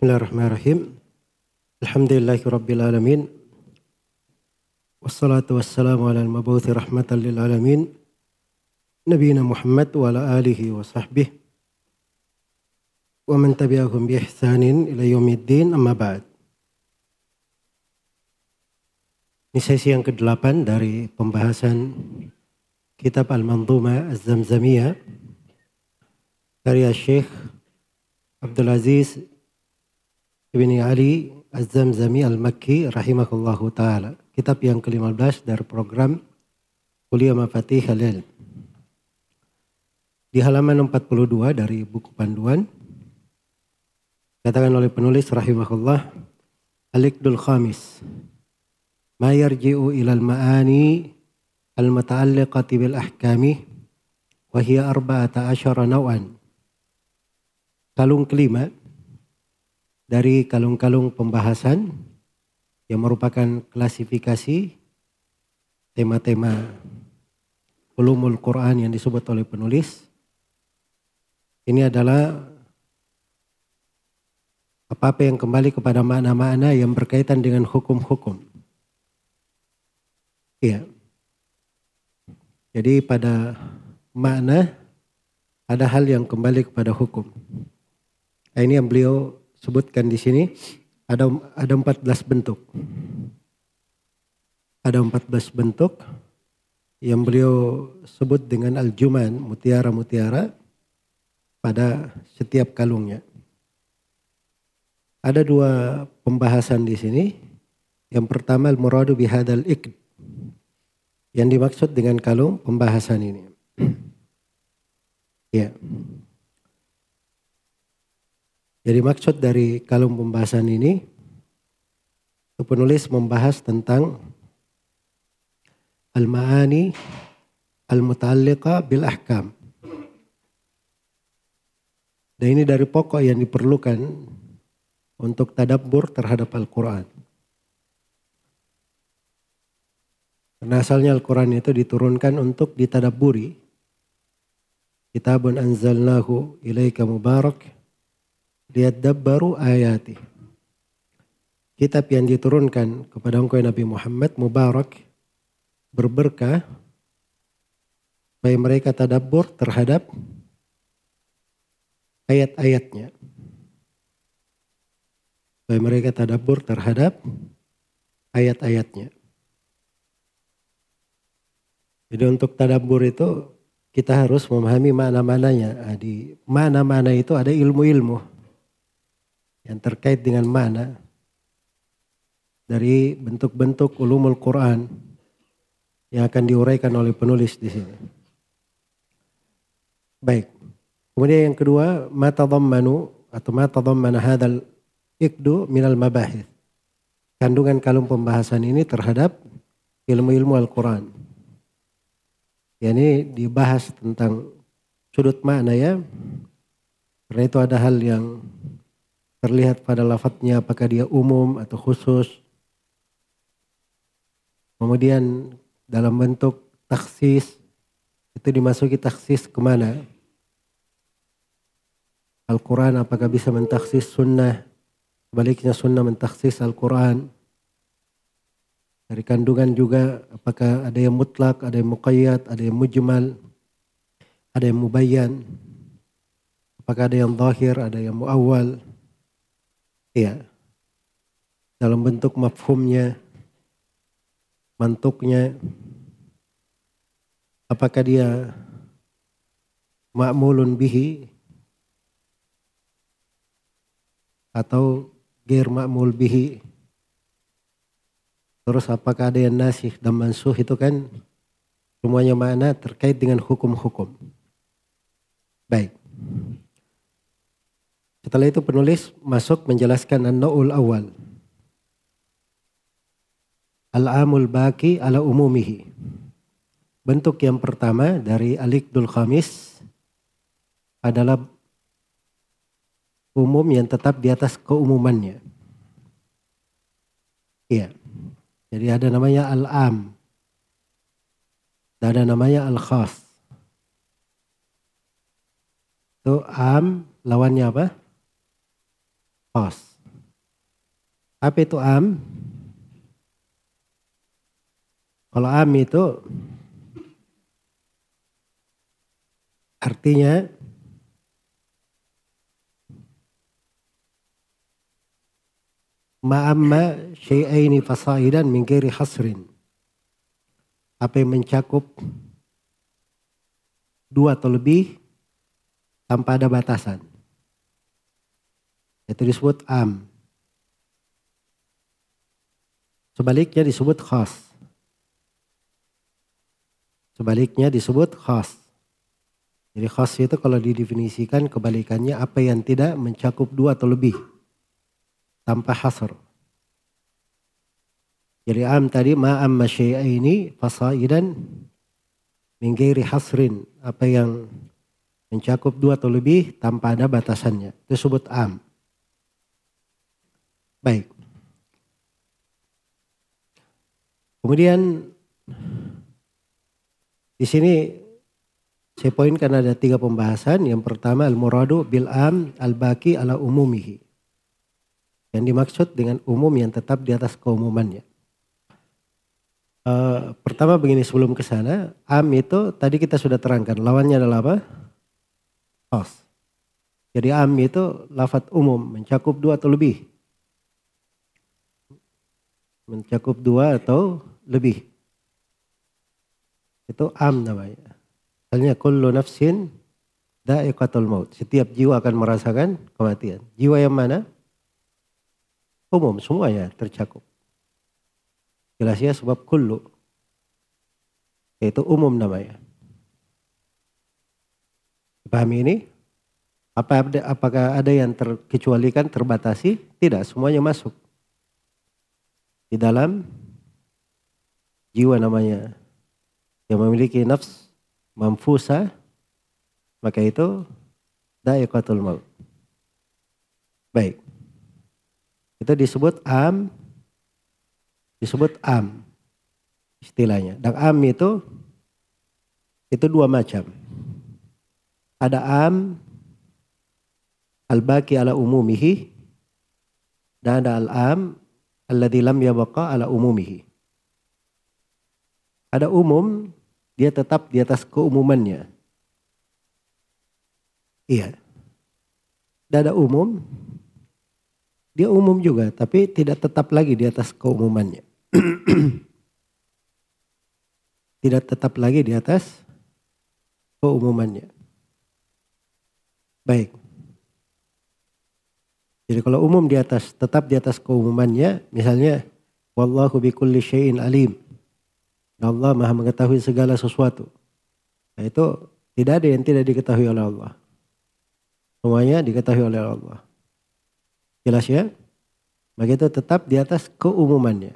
Bismillahirrahmanirrahim. Alhamdulillahirrabbilalamin. Wassalatu wassalamu ala al-mabuthi rahmatan lil alamin. Nabiina Muhammad wa ala alihi wa sahbihi. Wa man tabi'ahum bi ihsanin ila yaumiddin amma ba'd. Ini sesi yang ke-8 dari pembahasan kitab Al-Manzuma Az-Zamzamiyah karya Syekh Abdul Aziz Ibni Ali Az-Zamzami Al-Makki rahimahullahu taala. Kitab yang ke-15 dari program Kuliah Mafatih Halil. Di halaman 42 dari buku panduan katakan oleh penulis rahimahullah Al-Iqdul Khamis ma yarji'u ilal ma'ani al-muta'alliqati bil ahkami wa hiya arba'ata asyara naw'an. Kalung kelima dari kalung-kalung pembahasan yang merupakan klasifikasi tema-tema ulumul Quran yang disebut oleh penulis. Ini adalah apa-apa yang kembali kepada makna-makna yang berkaitan dengan hukum-hukum. Iya. Jadi pada makna ada hal yang kembali kepada hukum. Nah, ini yang beliau sebutkan di sini ada ada 14 bentuk. Ada 14 bentuk yang beliau sebut dengan al-juman, mutiara-mutiara pada setiap kalungnya. Ada dua pembahasan di sini. Yang pertama al-muradu bihadal ikd yang dimaksud dengan kalung pembahasan ini. ya. Jadi maksud dari kalung pembahasan ini penulis membahas tentang al-ma'ani al-muta'alliqa bil ahkam. Dan ini dari pokok yang diperlukan untuk tadabbur terhadap Al-Quran. Karena asalnya Al-Quran itu diturunkan untuk ditadaburi. Kitabun anzalnahu ilaika mubarak liyadabbaru ayati. Kitab yang diturunkan kepada engkau Nabi Muhammad mubarak berberkah supaya mereka tadabbur terhadap ayat-ayatnya. Supaya mereka tadabbur terhadap ayat-ayatnya. Jadi untuk tadabur itu kita harus memahami mana-mananya. Nah, di mana-mana itu ada ilmu-ilmu yang terkait dengan mana dari bentuk-bentuk ulumul Quran yang akan diuraikan oleh penulis di sini. Baik. Kemudian yang kedua, mata dhammanu atau mata dhammana hadal ikdu minal mabahith. Kandungan kalung pembahasan ini terhadap ilmu-ilmu Al-Quran ya ini dibahas tentang sudut makna ya. Karena itu ada hal yang terlihat pada lafadznya apakah dia umum atau khusus. Kemudian dalam bentuk taksis itu dimasuki taksis ke mana? Al-Quran apakah bisa mentaksis sunnah? Sebaliknya sunnah mentaksis Al-Quran. Dari kandungan juga apakah ada yang mutlak, ada yang muqayyad, ada yang mujmal, ada yang mubayyan. Apakah ada yang zahir, ada yang muawwal. Iya. Dalam bentuk mafhumnya, mantuknya. Apakah dia ma'mulun bihi atau gir ma'mul bihi Terus apakah ada yang nasih dan mansuh itu kan semuanya mana terkait dengan hukum-hukum. Baik. Setelah itu penulis masuk menjelaskan an-na'ul awal. Al-amul baki ala umumihi. Bentuk yang pertama dari alikdul khamis adalah umum yang tetap di atas keumumannya. Iya. Jadi ada namanya al-am. Dan ada namanya al-khas. Itu am lawannya apa? Khas. Apa itu am? Kalau am itu artinya ma'amma syai'aini fasaidan min ghairi hasrin. Apa yang mencakup dua atau lebih tanpa ada batasan. Itu disebut am. Sebaliknya disebut khas. Sebaliknya disebut khas. Jadi khas itu kalau didefinisikan kebalikannya apa yang tidak mencakup dua atau lebih tanpa hasr. Jadi am tadi ma amma syai'aini fasaidan min ghairi hasrin apa yang mencakup dua atau lebih tanpa ada batasannya. Itu disebut am. Baik. Kemudian di sini saya poinkan ada tiga pembahasan. Yang pertama al-muradu bil am al-baki ala umumihi. Yang dimaksud dengan umum yang tetap di atas keumumannya. Uh, pertama begini sebelum ke sana, am itu tadi kita sudah terangkan lawannya adalah apa? Khas. Jadi am itu lafat umum mencakup dua atau lebih. Mencakup dua atau lebih. Itu am namanya. Misalnya kullu nafsin da'iqatul maut. Setiap jiwa akan merasakan kematian. Jiwa yang mana? umum semuanya tercakup. Jelas ya sebab kullu yaitu umum namanya. Pahami ini? Apa apakah ada yang terkecualikan, terbatasi? Tidak, semuanya masuk. Di dalam jiwa namanya yang memiliki nafs mamfusa maka itu da'iqatul maut. Baik. Itu disebut am, disebut am istilahnya. Dan am itu itu dua macam. Ada am al-baqi ala umumihi dan ada al-am alladhi lam yabqa ala umumihi. Ada umum, dia tetap di atas keumumannya. Iya. Dan ada umum, dia umum juga, tapi tidak tetap lagi di atas keumumannya. tidak tetap lagi di atas keumumannya. Baik. Jadi kalau umum di atas, tetap di atas keumumannya, misalnya, Wallahu bikulli syai'in alim. Allah maha mengetahui segala sesuatu. Nah itu tidak ada yang tidak diketahui oleh Allah. Semuanya diketahui oleh Allah. Jelas ya? Maka itu tetap di atas keumumannya.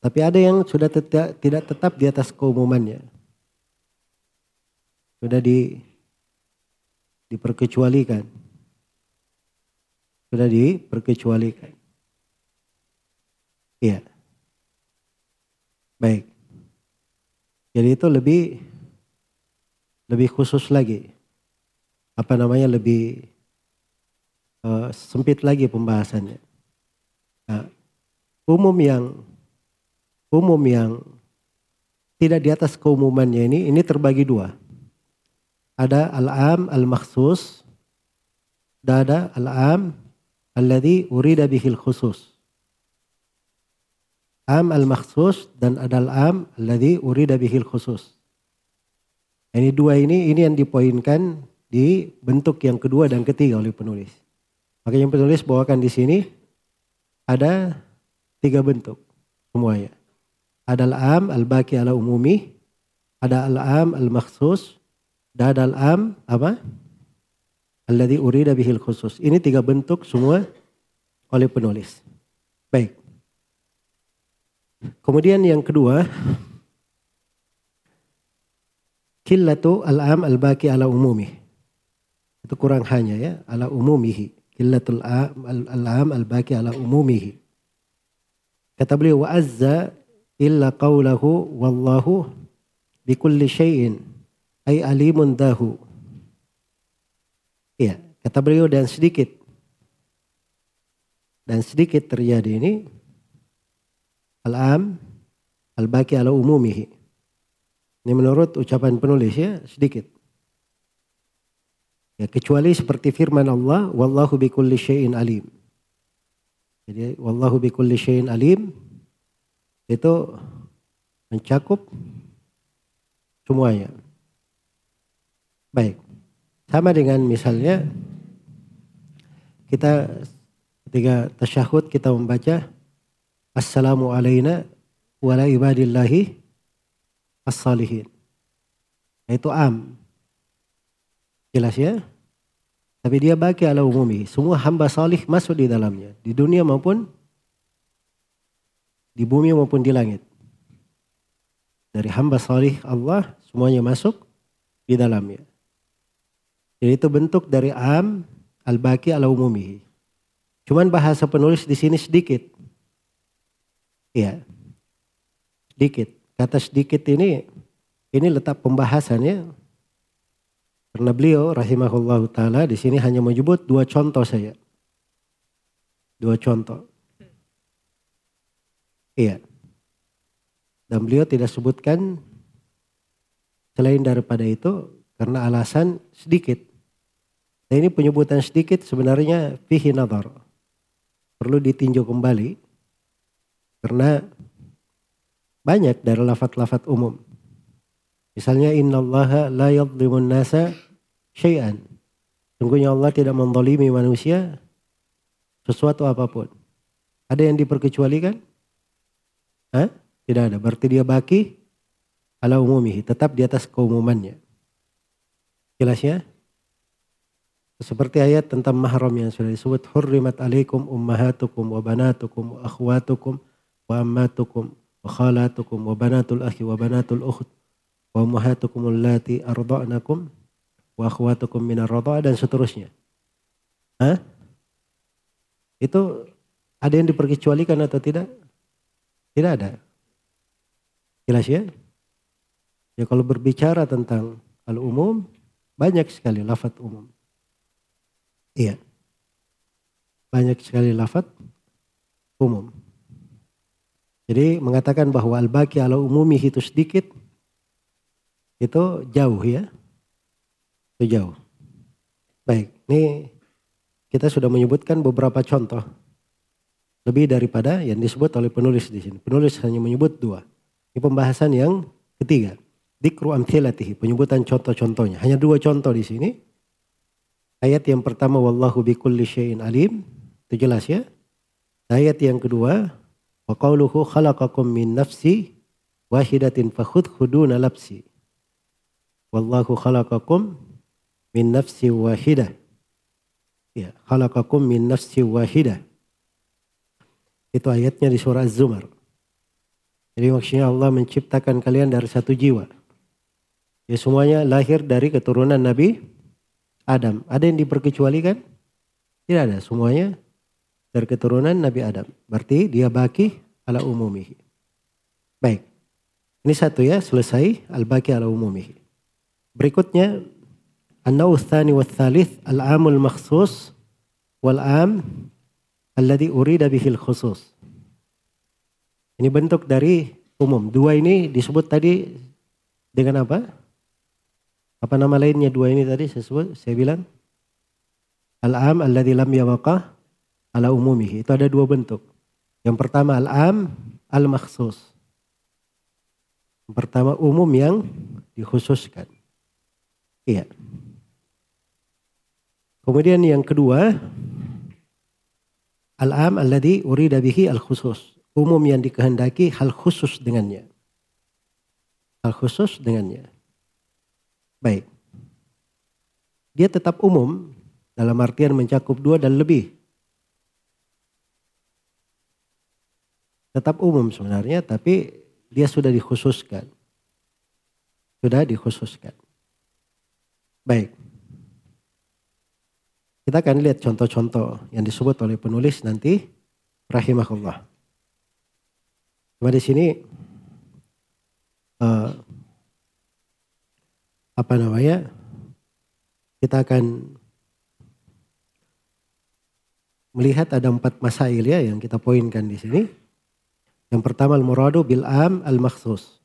Tapi ada yang sudah tidak, tidak tetap di atas keumumannya. Sudah di diperkecualikan. Sudah diperkecualikan. Iya. Baik. Jadi itu lebih lebih khusus lagi. Apa namanya lebih uh, sempit lagi pembahasannya. Nah, umum yang umum yang tidak di atas keumumannya ini ini terbagi dua. Ada al-am al-makhsus dan ada al-am alladhi urida bihil khusus. Am al-makhsus dan ada al-am alladhi urida bihil khusus. Ini dua ini ini yang dipoinkan di bentuk yang kedua dan ketiga oleh penulis. Makanya penulis bawakan di sini ada tiga bentuk semuanya. Ada al-am al-baki ala umumi, ada al-am al-makhsus, dan ada al-am apa? Alladhi urida bihil khusus. Ini tiga bentuk semua oleh penulis. Baik. Kemudian yang kedua, killatu al-am al-baki ala umumi. Itu kurang hanya ya, ala umumihi illatul al-am al-baqi ala umumihi. Kata beliau wa azza illa qawlahu wallahu bikulli syai'in ay alimun dahu. Kata beliau dan sedikit dan sedikit terjadi ini al-am al-baki ala umumihi. Ini menurut ucapan penulis ya sedikit. Ya, kecuali seperti firman Allah, wallahu bikulli syai'in alim. Jadi wallahu bikulli syai'in alim itu mencakup semuanya. Baik. Sama dengan misalnya kita ketika tasyahud kita membaca Assalamu alayna wa la ibadillahi as-salihin. Itu am. Jelas ya? Tapi dia bagi ala umumi. Semua hamba salih masuk di dalamnya. Di dunia maupun di bumi maupun di langit. Dari hamba salih Allah semuanya masuk di dalamnya. Jadi itu bentuk dari am al-baki ala umumi. Cuman bahasa penulis di sini sedikit. Iya. Sedikit. Kata sedikit ini ini letak pembahasannya karena beliau rahimahullah taala di sini hanya menyebut dua contoh saya. Dua contoh. Iya. Dan beliau tidak sebutkan selain daripada itu karena alasan sedikit. Dan ini penyebutan sedikit sebenarnya fihi nadar. Perlu ditinjau kembali. Karena banyak dari lafat-lafat umum. Misalnya innallaha la yadlimun nasa syai'an. Sungguhnya Allah tidak mendolimi manusia sesuatu apa pun. Ada yang diperkecualikan? Hah? Tidak ada. Berarti dia baki ala umumihi. Tetap di atas keumumannya. Jelas ya? Seperti ayat tentang mahram yang sudah disebut. Hurrimat alaikum ummahatukum wa banatukum wa akhwatukum wa ammatukum wa khalatukum wa banatul akhi wa banatul ukht wa ummahatukum allati arda'nakum wa akhwatukum minar radha' dan seterusnya. Hah? Itu ada yang diperkecualikan atau tidak? Tidak ada. Jelas ya? Ya kalau berbicara tentang al-umum, banyak sekali lafat umum. Iya. Banyak sekali lafat umum. Jadi mengatakan bahwa al-baki ala umumi itu sedikit, itu jauh ya. Itu jauh. Baik, ini kita sudah menyebutkan beberapa contoh. Lebih daripada yang disebut oleh penulis di sini. Penulis hanya menyebut dua. Ini pembahasan yang ketiga. Dikru amthilatihi, penyebutan contoh-contohnya. Hanya dua contoh di sini. Ayat yang pertama, Wallahu bikulli syai'in alim. Itu jelas ya. Ayat yang kedua, Wa qawluhu khalaqakum min nafsi wahidatin fakhudhuduna lapsi. Wallahu khalaqakum min nafsi wahidah. Ya, khalaqakum min nafsi wahidah. Itu ayatnya di surah Az-Zumar. Jadi maksudnya Allah menciptakan kalian dari satu jiwa. Ya semuanya lahir dari keturunan Nabi Adam. Ada yang diperkecualikan? Tidak ada. Semuanya dari keturunan Nabi Adam. Berarti dia baki ala umumihi. Baik. Ini satu ya, selesai al-baki ala umumihi. Berikutnya an-naw tsani wa tsalits al-amul makhsus wal am alladhi urida bihil khusus. Ini bentuk dari umum. Dua ini disebut tadi dengan apa? Apa nama lainnya dua ini tadi saya sebut, saya bilang al-am alladhi lam yawaqa ala umumihi. Itu ada dua bentuk. Yang pertama al-am al-makhsus. Yang pertama umum yang dikhususkan. Iya. Kemudian yang kedua al-am alladhi urida bihi al-khusus. Umum yang dikehendaki hal khusus dengannya. Hal khusus dengannya. Baik. Dia tetap umum dalam artian mencakup dua dan lebih. Tetap umum sebenarnya tapi dia sudah dikhususkan. Sudah dikhususkan. Baik. Kita akan lihat contoh-contoh yang disebut oleh penulis nanti rahimahullah. Cuma di sini uh, apa namanya? Kita akan melihat ada empat masail ya yang kita poinkan di sini. Yang pertama al-muradu bil am al-makhsus.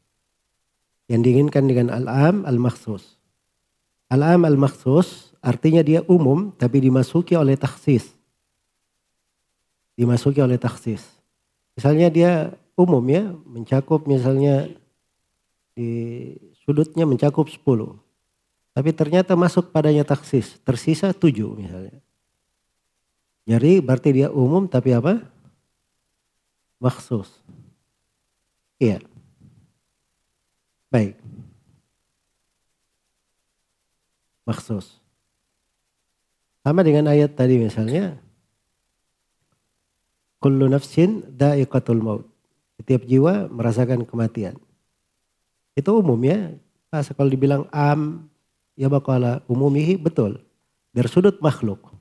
Yang diinginkan dengan al-am al-makhsus. Al-am al-makhsus artinya dia umum tapi dimasuki oleh taksis. Dimasuki oleh taksis. Misalnya dia umum ya, mencakup misalnya di sudutnya mencakup 10. Tapi ternyata masuk padanya taksis, tersisa 7 misalnya. Jadi berarti dia umum tapi apa? Maksus. Iya. Baik. Maksus. Sama dengan ayat tadi misalnya. Kullu nafsin da'iqatul maut. Setiap jiwa merasakan kematian. Itu umum ya. Pas kalau dibilang am, ya bakala umumihi betul. Dari sudut makhluk.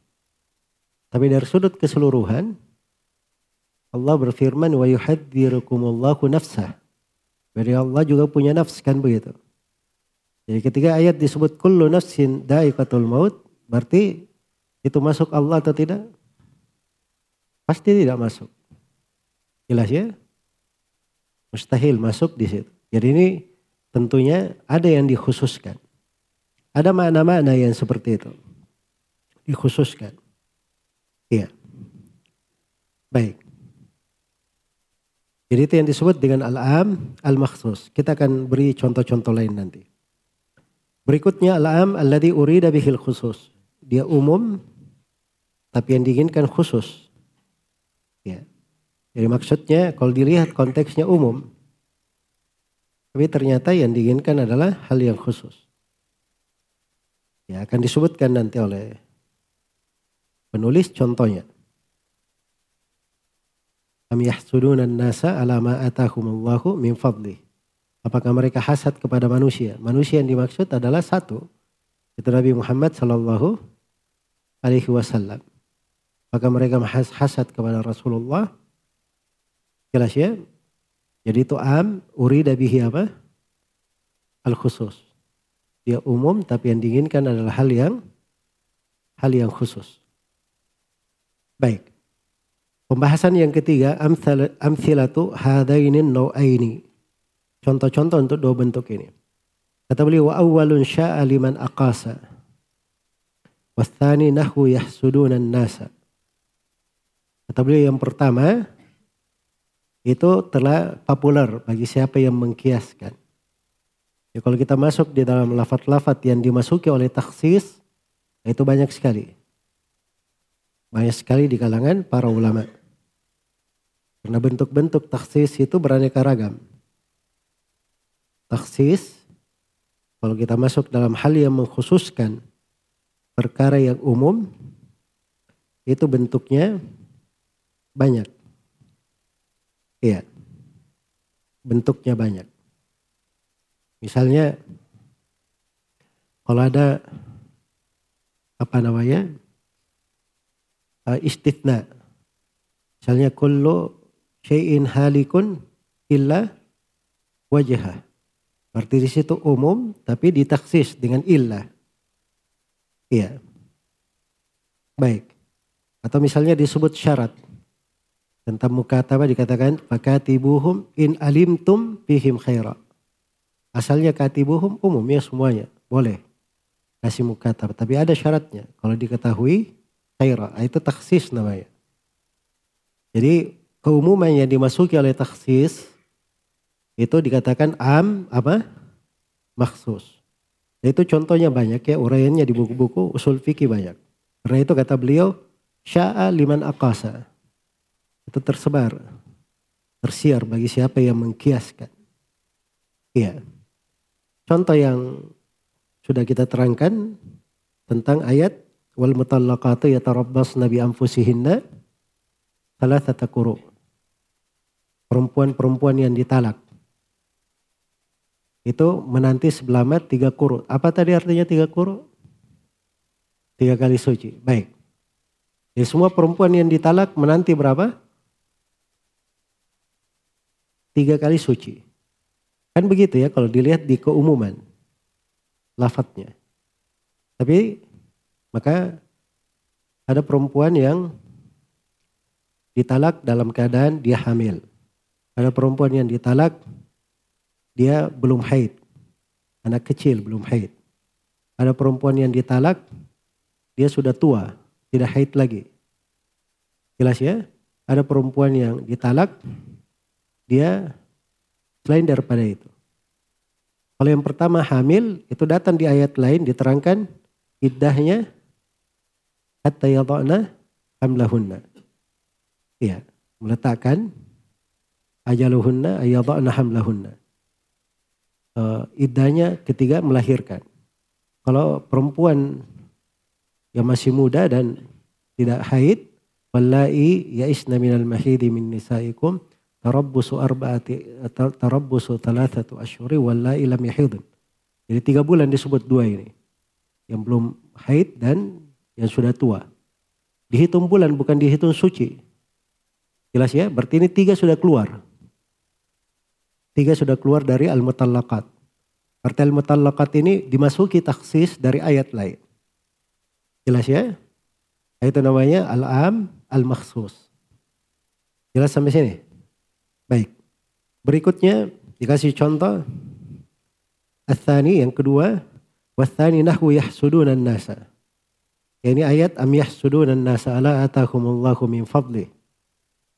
Tapi dari sudut keseluruhan, Allah berfirman wa yuhadzirukumullahu nafsah. Jadi Allah juga punya nafs kan begitu. Jadi ketika ayat disebut kullu nafsin da'iqatul maut, berarti itu masuk Allah atau tidak? Pasti tidak masuk. Jelas ya? Mustahil masuk di situ. Jadi ini tentunya ada yang dikhususkan. Ada makna-makna yang seperti itu. Dikhususkan. Iya. Baik. Jadi itu yang disebut dengan al-am al-makhsus. Kita akan beri contoh-contoh lain nanti. Berikutnya al-am alladhi urida bihil khusus. Dia umum tapi yang diinginkan khusus. Ya. Jadi maksudnya kalau dilihat konteksnya umum. Tapi ternyata yang diinginkan adalah hal yang khusus. Ya akan disebutkan nanti oleh Penulis contohnya. Am yahsuduna nasa ala ma atahumullahu min fadli. Apakah mereka hasad kepada manusia? Manusia yang dimaksud adalah satu. Itu Nabi Muhammad sallallahu alaihi wasallam. Apakah mereka hasad kepada Rasulullah? Jelas ya? Jadi itu am, urida bihi apa? Al khusus. Dia umum tapi yang diinginkan adalah hal yang hal yang khusus. Baik. Pembahasan yang ketiga, amthilatu hadainin nau'aini. Contoh-contoh untuk dua bentuk ini. Kata beliau, wa awwalun sya'a liman aqasa. Wasthani nahu yahsudunan nasa. Kata beliau yang pertama, itu telah populer bagi siapa yang mengkiaskan. Ya, kalau kita masuk di dalam lafat-lafat yang dimasuki oleh taksis, itu banyak sekali. Banyak sekali di kalangan para ulama. Karena bentuk-bentuk taksis itu beraneka ragam. Taksis, kalau kita masuk dalam hal yang mengkhususkan perkara yang umum, itu bentuknya banyak. Iya, bentuknya banyak. Misalnya, kalau ada apa namanya uh, istithna. Misalnya kullu syai'in halikun illa wajah. Berarti di situ umum tapi ditaksis dengan illa. Iya. Baik. Atau misalnya disebut syarat. Tentang mukataba dikatakan fakatibuhum in alimtum fihim khaira. Asalnya katibuhum umum ya semuanya. Boleh. Kasih mukatab. Tapi ada syaratnya. Kalau diketahui khaira. Itu taksis namanya. Jadi keumuman yang dimasuki oleh taksis itu dikatakan am apa? Maksus. Itu contohnya banyak ya uraiannya di buku-buku usul fikih banyak. Karena itu kata beliau sya'a liman akasa. Itu tersebar. Tersiar bagi siapa yang mengkiaskan. Iya. Contoh yang sudah kita terangkan tentang ayat wal mutallaqatu yatarabbasna bi anfusihinna thalathata quru. Perempuan-perempuan yang ditalak itu menanti sebelama tiga kuru. Apa tadi artinya tiga kuru? Tiga kali suci. Baik. Jadi semua perempuan yang ditalak menanti berapa? Tiga kali suci. Kan begitu ya kalau dilihat di keumuman. Lafadznya. Tapi maka ada perempuan yang ditalak dalam keadaan dia hamil. Ada perempuan yang ditalak dia belum haid. Anak kecil belum haid. Ada perempuan yang ditalak dia sudah tua, tidak haid lagi. Jelas ya? Ada perempuan yang ditalak dia selain daripada itu. Kalau yang pertama hamil itu datang di ayat lain diterangkan iddahnya hatta yadhana hamlahunna. Iya, meletakkan ajaluhunna ayadhana hamlahunna. Uh, iddahnya ketiga melahirkan. Kalau perempuan yang masih muda dan tidak haid, wallahi ya'isna minal mahidi min nisaikum tarabbusu arba'ati tarabbusu thalathatu asyuri wallahi lam yahidun. Jadi tiga bulan disebut dua ini. Yang belum haid dan yang sudah tua. Dihitung bulan bukan dihitung suci. Jelas ya? Berarti ini tiga sudah keluar. Tiga sudah keluar dari al-mutallaqat. Berarti al-mutallaqat ini dimasuki taksis dari ayat lain. Jelas ya? Itu namanya al-am al-makhsus. Jelas sampai sini? Baik. Berikutnya dikasih contoh. Athani yang kedua. Wathani nahwu yahsudunan nasa. Ini ayat am yahsudunan nasa ala atahumullahu min fadli.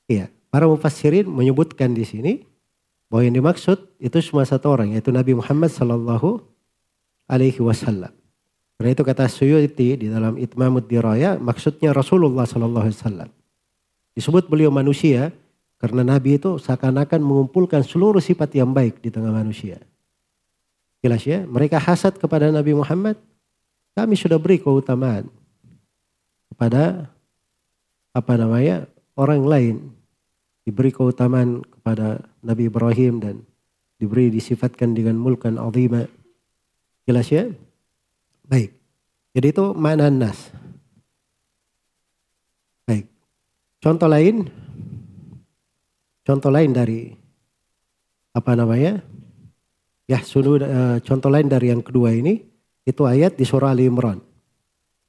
Iya, para mufassirin menyebutkan di sini bahwa yang dimaksud itu cuma satu orang yaitu Nabi Muhammad sallallahu alaihi wasallam. Karena itu kata Suyuti di dalam Itmamud Diraya maksudnya Rasulullah sallallahu alaihi wasallam. Disebut beliau manusia karena Nabi itu seakan-akan mengumpulkan seluruh sifat yang baik di tengah manusia. Jelas ya, mereka hasad kepada Nabi Muhammad. Kami sudah beri keutamaan kepada apa namanya orang lain diberi keutamaan kepada Nabi Ibrahim dan diberi disifatkan dengan mulkan azimah. Jelas ya? Baik. Jadi itu mana nas. Baik. Contoh lain. Contoh lain dari apa namanya? Ya, sudah uh, contoh lain dari yang kedua ini itu ayat di surah Ali Imran.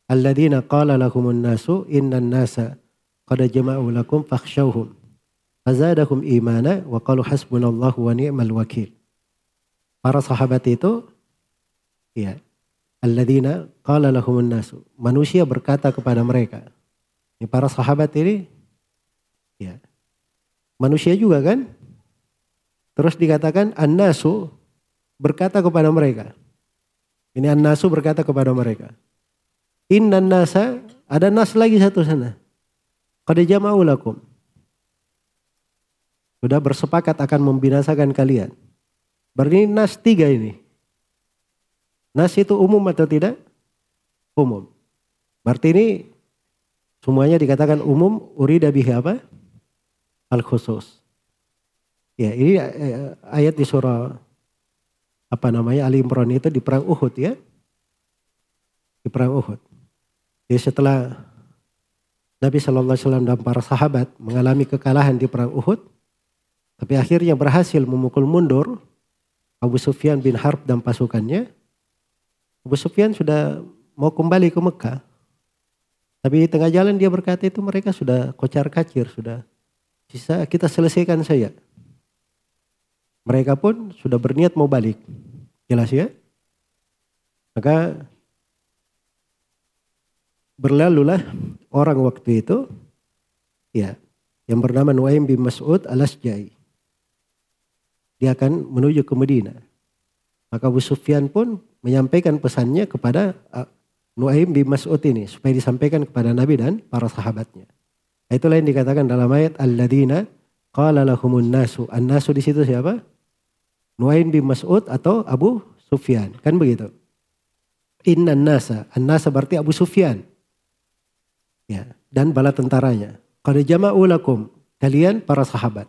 Alladzina qala lahumun nasu innan nasa qad jama'u lakum fakhshawhum. Fazadahum imana wa qalu hasbunallahu wa ni'mal wakil. Para sahabat itu ya alladzina qala lahumun nasu. Manusia berkata kepada mereka. Ini para sahabat ini ya manusia juga kan? Terus dikatakan an-nasu berkata kepada mereka. Ini an-nasu berkata kepada mereka. Inna nasa, ada nas lagi satu sana. Qad jama'u lakum. Sudah bersepakat akan membinasakan kalian. Berarti nas tiga ini. Nas itu umum atau tidak? Umum. Berarti ini semuanya dikatakan umum, urida bihi apa? Al khusus. Ya, ini eh, ayat di surah apa namanya Ali Imran itu di perang Uhud ya. Di perang Uhud. Jadi setelah Nabi Shallallahu Alaihi Wasallam dan para sahabat mengalami kekalahan di perang Uhud, tapi akhirnya berhasil memukul mundur Abu Sufyan bin Harb dan pasukannya. Abu Sufyan sudah mau kembali ke Mekah. Tapi di tengah jalan dia berkata itu mereka sudah kocar kacir, sudah bisa kita selesaikan saja. Mereka pun sudah berniat mau balik. Jelas ya? Maka berlalulah orang waktu itu ya yang bernama Nuaim bin Mas'ud al-Asjai. Dia akan menuju ke Medina. Maka Abu Sufyan pun menyampaikan pesannya kepada uh, Nuaim bin Mas'ud ini supaya disampaikan kepada Nabi dan para sahabatnya. Itulah yang dikatakan dalam ayat Al-ladina qala lahumun nasu. An-nasu di situ siapa? Nuaim bin Mas'ud atau Abu Sufyan. Kan begitu. Inna nasa. An-nasa berarti Abu Sufyan ya, dan bala tentaranya. Qad jama'u lakum, kalian para sahabat.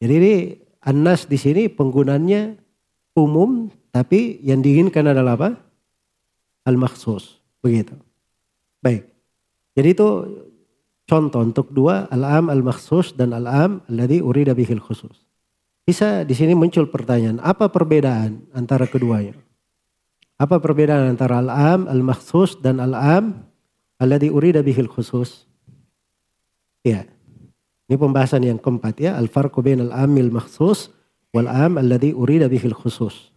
Jadi ini Anas di sini penggunanya umum tapi yang diinginkan adalah apa? Al-makhsus. Begitu. Baik. Jadi itu contoh untuk dua al-am al-makhsus dan al-am alladhi urida bihil khusus. Bisa di sini muncul pertanyaan, apa perbedaan antara keduanya? Apa perbedaan antara al-am al-makhsus dan al-am alladhi urida bihil khusus. Ya. Ini pembahasan yang keempat ya. Al-farqu bainal amil makhsus wal am alladhi urida bihil khusus.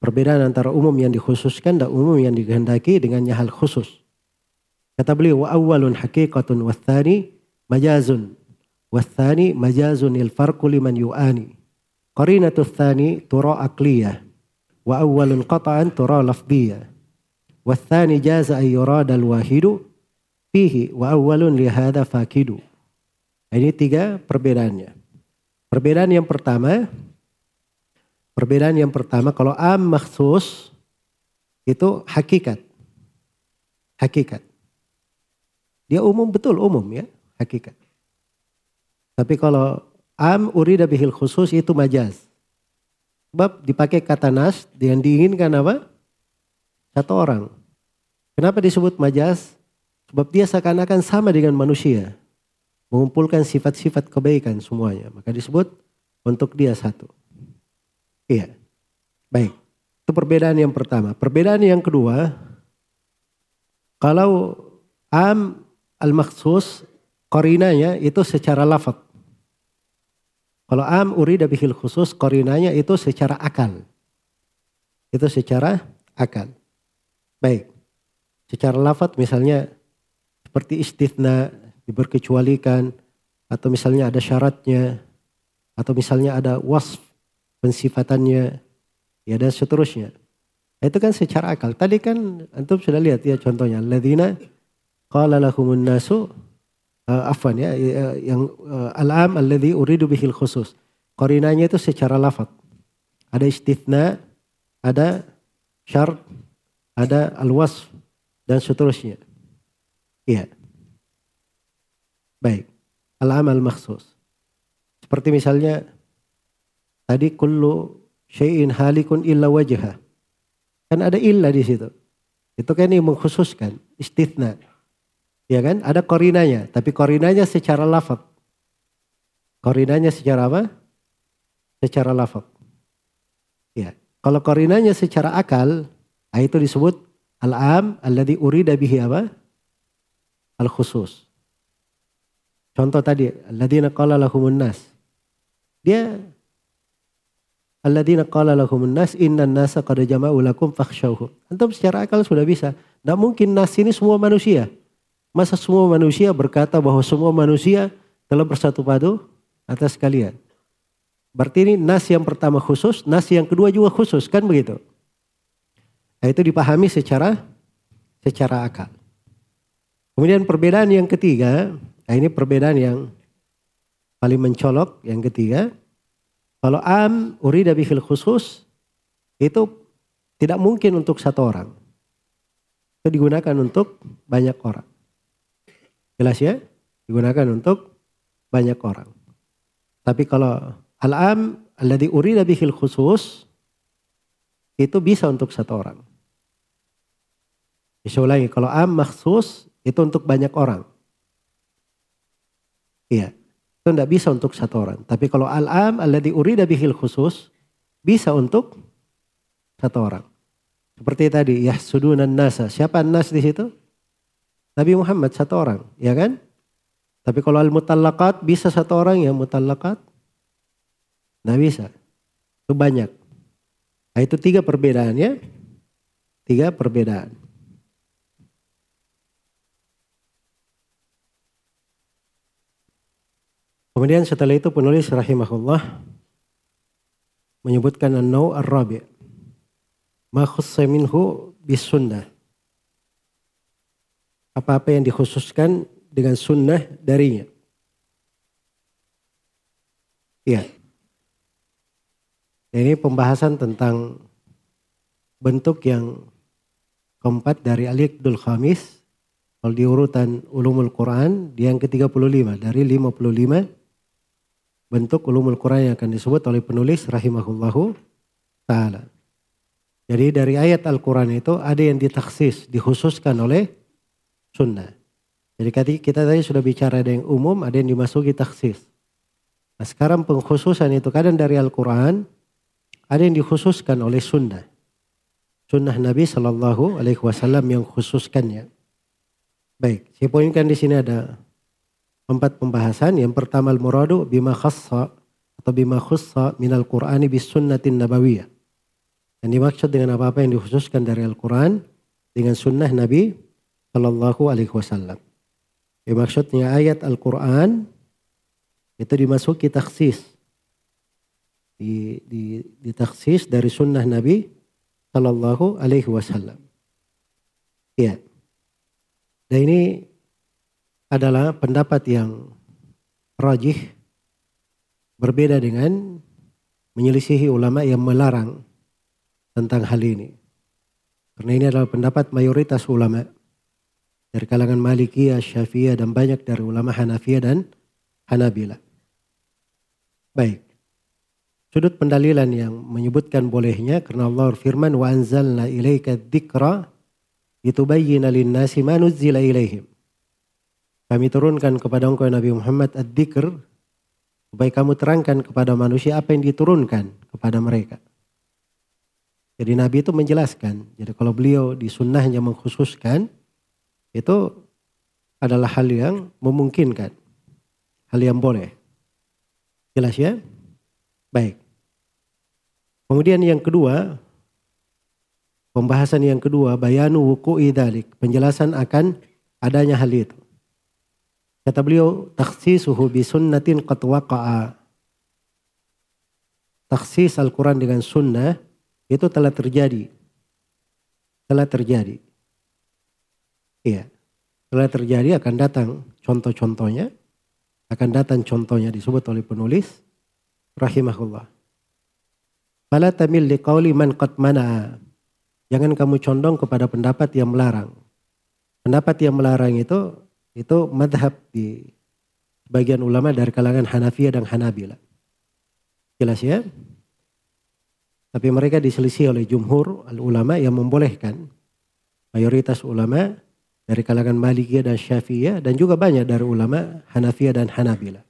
Perbedaan antara umum yang dikhususkan dan umum yang dikehendaki dengannya hal khusus. Kata beliau wa awwalun haqiqatun wa thani majazun wa thani majazun il farqu liman yu'ani. Qarinatu thani tura akliyah wa awwalun qata'an tura lafdiyah. Wa thani jaza ay yurada al-wahidu fihi wa awwalun lihada fakidu. Ini tiga perbedaannya. Perbedaan yang pertama Perbedaan yang pertama kalau am maksus itu hakikat. Hakikat. Dia umum betul umum ya, hakikat. Tapi kalau am urida bihil khusus itu majaz. Sebab dipakai kata nas yang diinginkan apa? Satu orang. Kenapa disebut majaz? Sebab dia seakan-akan sama dengan manusia. Mengumpulkan sifat-sifat kebaikan semuanya. Maka disebut untuk dia satu. Iya. Baik. Itu perbedaan yang pertama. Perbedaan yang kedua, kalau am al-maksus korinanya itu secara lafad. Kalau am urida bihil khusus korinanya itu secara akal. Itu secara akal. Baik. Secara lafad misalnya seperti istithna diberkecualikan atau misalnya ada syaratnya atau misalnya ada wasf pensifatannya, ya dan seterusnya. Itu kan secara akal. Tadi kan antum sudah lihat ya contohnya. Ladina qala lahumun nasu uh, afwan ya, ya yang uh, al-am alladhi uridu bihil khusus. Korinanya itu secara lafaz. Ada istithna, ada syart, ada al-wasf dan seterusnya. Iya. Baik. Al-am al-makhsus. Seperti misalnya Tadi kullu syai'in halikun illa wajha. Kan ada illa di situ. Itu kan yang mengkhususkan, istithna. Ya kan? Ada korinanya, tapi korinanya secara lafaz. Korinanya secara apa? Secara lafaz. Ya. Kalau korinanya secara akal, nah itu disebut al-am alladhi urida bihi apa? Al-khusus. Contoh tadi, alladzina qala lahumun nas. Dia Alladzina qala lahumun nas innan nasa qad jama'u lakum fakhshawhum. Antum secara akal sudah bisa. Tidak mungkin nas ini semua manusia. Masa semua manusia berkata bahwa semua manusia telah bersatu padu atas kalian. Berarti ini nas yang pertama khusus, nas yang kedua juga khusus, kan begitu? Nah, itu dipahami secara secara akal. Kemudian perbedaan yang ketiga, nah ini perbedaan yang paling mencolok yang ketiga, kalau am urida bihil khusus itu tidak mungkin untuk satu orang. Itu digunakan untuk banyak orang. Jelas ya? Digunakan untuk banyak orang. Tapi kalau al-am alladhi urida bihil khusus itu bisa untuk satu orang. Bisa ulangi, kalau am maksus itu untuk banyak orang. Iya. Itu tidak bisa untuk satu orang. Tapi kalau al-am alladhi urida bihil khusus bisa untuk satu orang. Seperti tadi yahsudunan nasa. Siapa nas di situ? Nabi Muhammad satu orang, ya kan? Tapi kalau al-mutallaqat bisa satu orang yang mutallaqat? Tidak bisa. Itu banyak. Nah, itu tiga perbedaannya. Tiga perbedaan. Kemudian setelah itu penulis rahimahullah menyebutkan an-naw ar-rabi' ma khussa minhu bis sunnah. Apa-apa yang dikhususkan dengan sunnah darinya. Iya. Ini pembahasan tentang bentuk yang keempat dari Al-Iqdul Khamis. Kalau di urutan ulumul Quran, dia yang ke-35 dari 55 bentuk ulumul Quran yang akan disebut oleh penulis rahimahullahu taala. Jadi dari ayat Al-Quran itu ada yang ditaksis, dikhususkan oleh sunnah. Jadi kita tadi sudah bicara ada yang umum, ada yang dimasuki taksis. Nah sekarang pengkhususan itu kadang dari Al-Quran, ada yang dikhususkan oleh sunnah. Sunnah Nabi Shallallahu Alaihi Wasallam yang khususkannya. Baik, saya poinkan di sini ada empat pembahasan. Yang pertama al-muradu bima khassa atau bima khussa minal Qur'ani bis sunnatin nabawiyah. Yang dimaksud dengan apa-apa yang dikhususkan dari Al-Quran dengan sunnah Nabi Shallallahu Alaihi Wasallam. Yang maksudnya ayat Al-Quran itu dimasuki taksis. Di, di, ditaksis dari sunnah Nabi Shallallahu Alaihi Wasallam. Ya. Dan ini adalah pendapat yang rajih berbeda dengan menyelisihi ulama yang melarang tentang hal ini. Karena ini adalah pendapat mayoritas ulama dari kalangan Malikiyah, Syafi'iyah dan banyak dari ulama Hanafiyah dan Hanabila. Baik. Sudut pendalilan yang menyebutkan bolehnya karena Allah firman wa anzalna ilaika dzikra litubayyana lin-nasi ma nuzzila ilaihim. Kami turunkan kepada engkau Nabi Muhammad ad-dzikr supaya kamu terangkan kepada manusia apa yang diturunkan kepada mereka. Jadi Nabi itu menjelaskan. Jadi kalau beliau di sunnahnya mengkhususkan itu adalah hal yang memungkinkan. Hal yang boleh. Jelas ya? Baik. Kemudian yang kedua, pembahasan yang kedua, bayanu wuku'i dalik. Penjelasan akan adanya hal itu. Kata beliau, taksisuhu bisunnatin qad waqa'a. Taksis Al-Quran dengan sunnah itu telah terjadi. Telah terjadi. Iya. Telah terjadi akan datang contoh-contohnya. Akan datang contohnya disebut oleh penulis. Rahimahullah. Fala tamil liqauli man qad. Jangan kamu condong kepada pendapat yang melarang. Pendapat yang melarang itu itu madhab di bagian ulama dari kalangan Hanafiyah dan Hanabila. Jelas ya? Tapi mereka diselisih oleh jumhur al ulama yang membolehkan mayoritas ulama dari kalangan Malikiyah dan Syafi'iyah dan juga banyak dari ulama Hanafiyah dan Hanabila.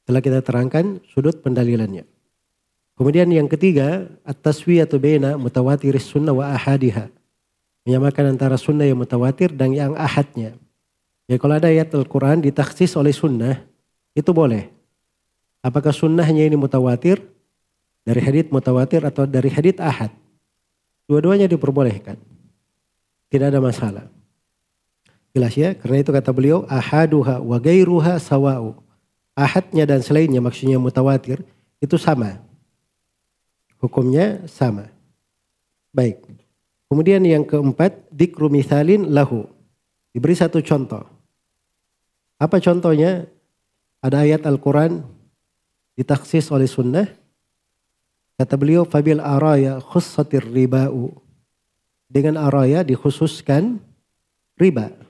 Setelah kita terangkan sudut pendalilannya. Kemudian yang ketiga, at-taswiyatu baina mutawatir sunnah wa ahadiha. Menyamakan antara sunnah yang mutawatir dan yang ahadnya. Ya kalau ada ayat Al-Quran ditaksis oleh sunnah, itu boleh. Apakah sunnahnya ini mutawatir, dari hadith mutawatir atau dari hadith ahad. Dua-duanya diperbolehkan. Tidak ada masalah. Jelas ya, karena itu kata beliau ahaduha wa gairuha sawa'u. Ahadnya dan selainnya maksudnya mutawatir itu sama. Hukumnya sama. Baik. Kemudian yang keempat, dikru mithalin lahu. Diberi satu contoh. Apa contohnya? Ada ayat Al-Quran ditaksis oleh sunnah. Kata beliau, fabil araya khussatir riba'u. Dengan araya dikhususkan riba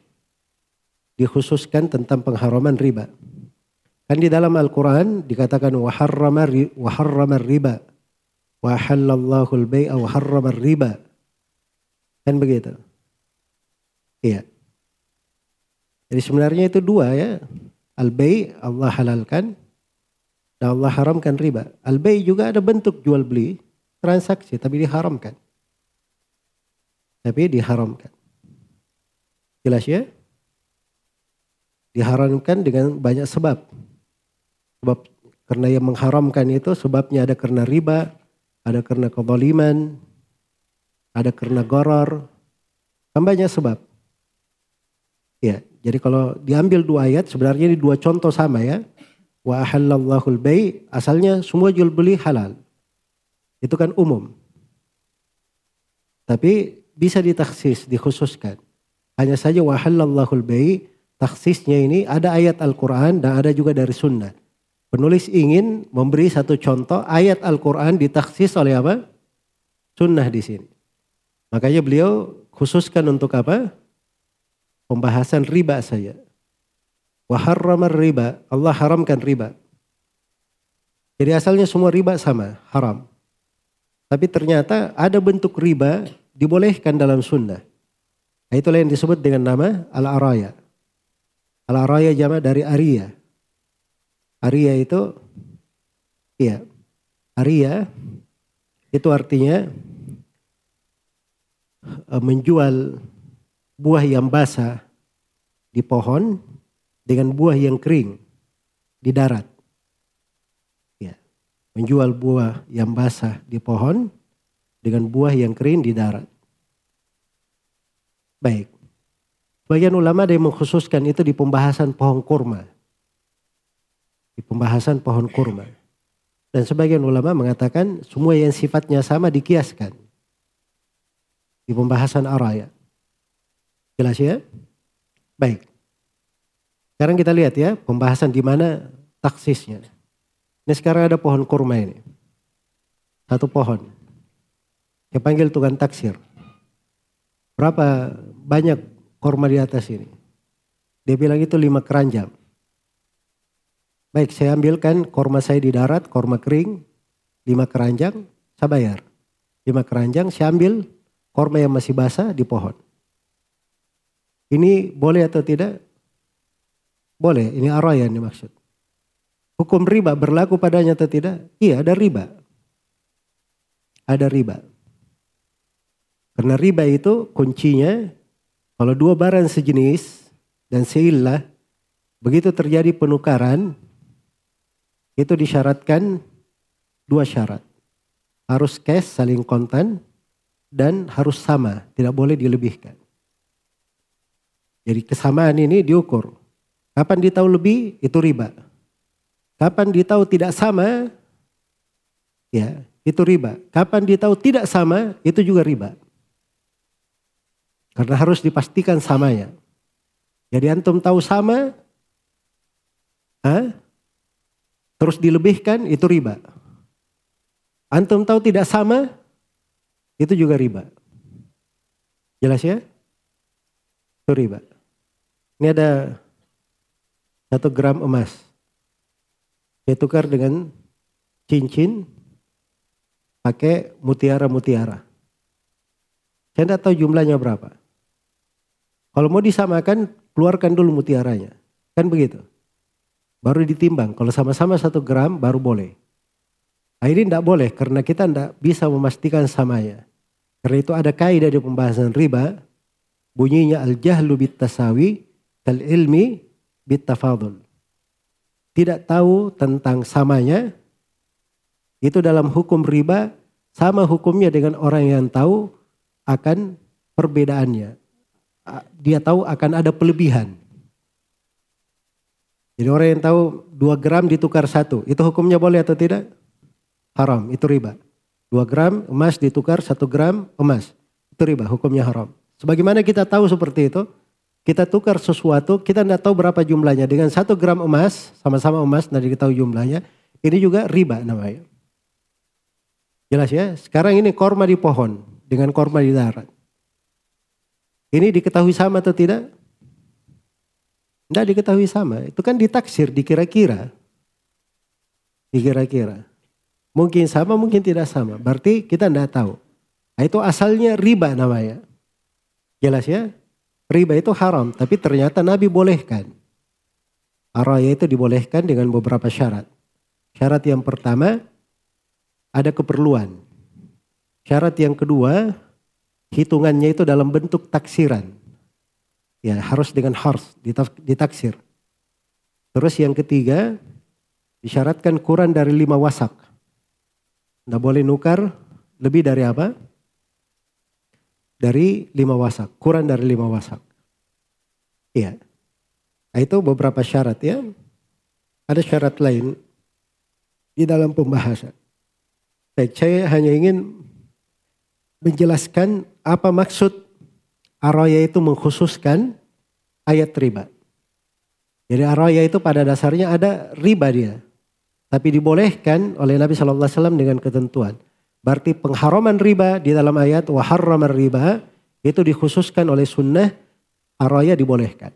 dikhususkan tentang pengharaman riba. Kan di dalam Al-Quran dikatakan waharrama riba. Wa halallahu al-bay'a wa harrama riba. Kan begitu. Iya. Jadi sebenarnya itu dua ya. Al-bay Allah halalkan dan Allah haramkan riba. Al-bay juga ada bentuk jual beli, transaksi tapi diharamkan. Tapi diharamkan. Jelas ya? Diharamkan dengan banyak sebab. Sebab karena yang mengharamkan itu sebabnya ada karena riba, ada karena kezaliman, ada karena goror, kan banyak sebab. Ya, jadi kalau diambil dua ayat sebenarnya ini dua contoh sama ya. Wa ahallallahu bay asalnya semua jual beli halal. Itu kan umum. Tapi bisa ditaksis, dikhususkan. Hanya saja wa ahallallahu bay taksisnya ini ada ayat Al-Quran dan ada juga dari sunnah. Penulis ingin memberi satu contoh ayat Al-Quran ditaksis oleh apa? Sunnah di sini. Makanya beliau khususkan untuk apa? Pembahasan riba saja. Waharramar riba. Allah haramkan riba. Jadi asalnya semua riba sama, haram. Tapi ternyata ada bentuk riba dibolehkan dalam sunnah. Nah, itulah yang disebut dengan nama al-araya. Al-araya jama dari aria. Aria itu iya. Aria itu artinya e, menjual buah yang basah di pohon dengan buah yang kering di darat. Ya. Menjual buah yang basah di pohon dengan buah yang kering di darat. Baik. Bagian ulama ada yang mengkhususkan itu di pembahasan pohon kurma. Di pembahasan pohon kurma. Dan sebagian ulama mengatakan semua yang sifatnya sama dikiaskan. Di pembahasan araya. Jelas ya? Baik. Sekarang kita lihat ya pembahasan di mana taksisnya. Ini sekarang ada pohon kurma ini. Satu pohon. Saya panggil tukang taksir. Berapa banyak kurma di atas ini? Dia bilang itu lima keranjang. Baik, saya ambilkan korma saya di darat, korma kering, lima keranjang, saya bayar. Lima keranjang, saya ambil korma yang masih basah di pohon. Ini boleh atau tidak? Boleh, ini arah yang dimaksud. Hukum riba berlaku padanya atau tidak? Iya, ada riba. Ada riba. Karena riba itu kuncinya kalau dua barang sejenis dan seillah begitu terjadi penukaran itu disyaratkan dua syarat. Harus cash saling kontan dan harus sama, tidak boleh dilebihkan. Jadi kesamaan ini diukur. Kapan ditahu lebih itu riba. Kapan ditahu tidak sama ya, itu riba. Kapan ditahu tidak sama itu juga riba. Karena harus dipastikan samanya. Jadi antum tahu sama, ha? terus dilebihkan itu riba. Antum tahu tidak sama, itu juga riba. Jelas ya? Itu riba. Ini ada satu gram emas. Saya tukar dengan cincin pakai mutiara-mutiara. Saya tidak tahu jumlahnya berapa. Kalau mau disamakan, keluarkan dulu mutiaranya. Kan begitu. Baru ditimbang. Kalau sama-sama satu gram, baru boleh. Ini tidak boleh karena kita tidak bisa memastikan samanya. Karena itu ada kaidah di pembahasan riba. Bunyinya al-jahlu bit tasawi kal ilmi bit tafadul. Tidak tahu tentang samanya. Itu dalam hukum riba sama hukumnya dengan orang yang tahu akan perbedaannya dia tahu akan ada pelebihan. Jadi orang yang tahu dua gram ditukar satu, itu hukumnya boleh atau tidak? Haram, itu riba. Dua gram emas ditukar satu gram emas, itu riba, hukumnya haram. Sebagaimana kita tahu seperti itu, kita tukar sesuatu, kita tidak tahu berapa jumlahnya. Dengan satu gram emas, sama-sama emas, tidak diketahui jumlahnya, ini juga riba namanya. Jelas ya, sekarang ini korma di pohon dengan korma di darat. Ini diketahui sama atau tidak? Tidak diketahui sama. Itu kan ditaksir, dikira-kira. Dikira-kira. Mungkin sama, mungkin tidak sama. Berarti kita tidak tahu. Nah, itu asalnya riba namanya. Jelas ya? Riba itu haram, tapi ternyata Nabi bolehkan. Araya itu dibolehkan dengan beberapa syarat. Syarat yang pertama, ada keperluan. Syarat yang kedua, hitungannya itu dalam bentuk taksiran. Ya harus dengan harus ditaksir. Terus yang ketiga disyaratkan kurang dari lima wasak. Tidak boleh nukar lebih dari apa? Dari lima wasak, kurang dari lima wasak. Iya. Nah, itu beberapa syarat ya. Ada syarat lain di dalam pembahasan. Saya hanya ingin menjelaskan apa maksud araya itu mengkhususkan ayat riba. Jadi araya itu pada dasarnya ada riba dia. Tapi dibolehkan oleh Nabi Shallallahu Wasallam dengan ketentuan. Berarti pengharaman riba di dalam ayat waharraman riba itu dikhususkan oleh sunnah araya dibolehkan.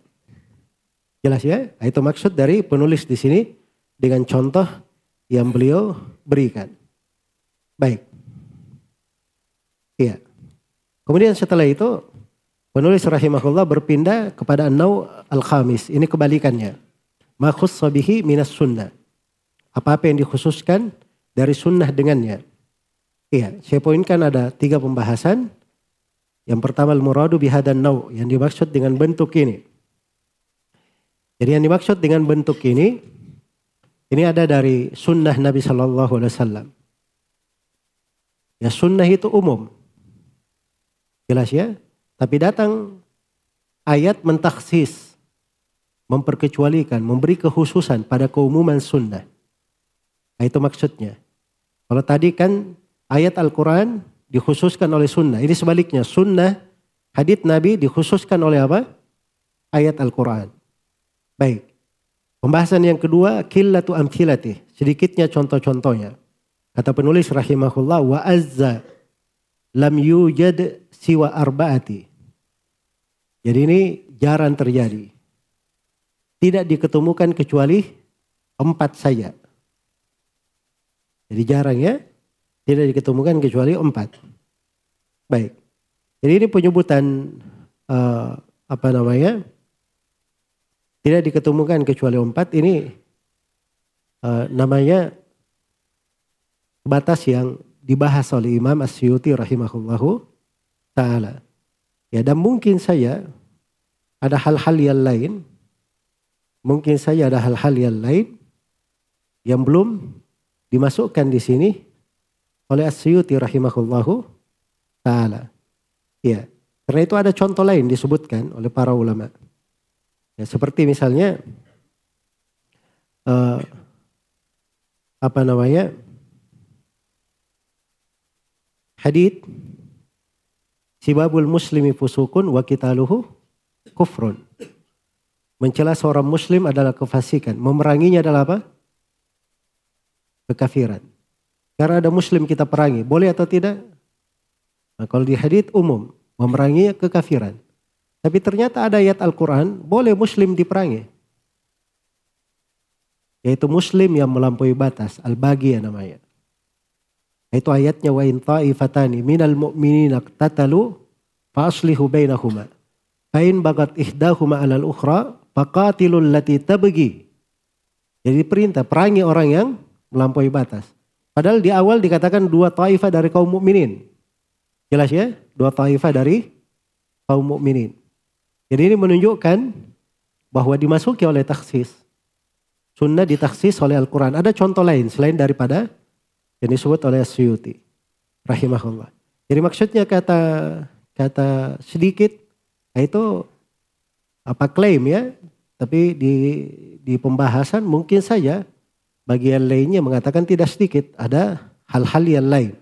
Jelas ya? Nah, itu maksud dari penulis di sini dengan contoh yang beliau berikan. Baik. Iya. Kemudian setelah itu penulis rahimahullah berpindah kepada nau al-khamis. Ini kebalikannya. Makhus sabihi minas sunnah. Apa-apa yang dikhususkan dari sunnah dengannya. Iya, saya poinkan ada tiga pembahasan. Yang pertama al-muradu bihadan nau. Yang dimaksud dengan bentuk ini. Jadi yang dimaksud dengan bentuk ini, ini ada dari sunnah Nabi Shallallahu Alaihi Wasallam. Ya sunnah itu umum, jelas ya. Tapi datang ayat mentaksis, memperkecualikan, memberi kekhususan pada keumuman sunnah. Nah, itu maksudnya. Kalau tadi kan ayat Al-Quran dikhususkan oleh sunnah. Ini sebaliknya, sunnah hadith Nabi dikhususkan oleh apa? Ayat Al-Quran. Baik. Pembahasan yang kedua, killatu amthilati. Sedikitnya contoh-contohnya. Kata penulis rahimahullah, wa azza lam yujad siwa arbaati. Jadi ini jarang terjadi. Tidak diketemukan kecuali empat saja. Jadi jarang ya. Tidak diketemukan kecuali empat. Baik. Jadi ini penyebutan uh, apa namanya? Tidak diketemukan kecuali empat. Ini uh, namanya batas yang dibahas oleh Imam Asyuti rahimahullahu taala. Ya dan mungkin saya ada hal-hal yang lain, mungkin saja ada hal-hal yang lain yang belum dimasukkan di sini oleh Asyuti rahimahullahu taala. Ya, karena itu ada contoh lain disebutkan oleh para ulama. Ya, seperti misalnya uh, apa namanya? Hadith Sibabul muslimi fusukun wa kitaluhu kufrun. Mencela seorang muslim adalah kefasikan. Memeranginya adalah apa? Kekafiran. Karena ada muslim kita perangi. Boleh atau tidak? Nah, kalau di hadith umum. Memerangi kekafiran. Tapi ternyata ada ayat Al-Quran. Boleh muslim diperangi. Yaitu muslim yang melampaui batas. Al-Bagi ya namanya. Itu ayatnya wa in ta'ifatani minal mu'minina tatalu fa aslihu bainahuma. Fa in bagat ihdahuma 'alal ukhra faqatilul lati tabghi. Jadi perintah perangi orang yang melampaui batas. Padahal di awal dikatakan dua taifah dari kaum mukminin. Jelas ya? Dua taifah dari kaum mukminin. Jadi ini menunjukkan bahwa dimasuki oleh taksis. Sunnah ditaksis oleh Al-Quran. Ada contoh lain selain daripada yang disebut oleh Suyuti rahimahullah. Jadi maksudnya kata kata sedikit itu apa klaim ya, tapi di di pembahasan mungkin saja bagian lainnya mengatakan tidak sedikit, ada hal-hal yang lain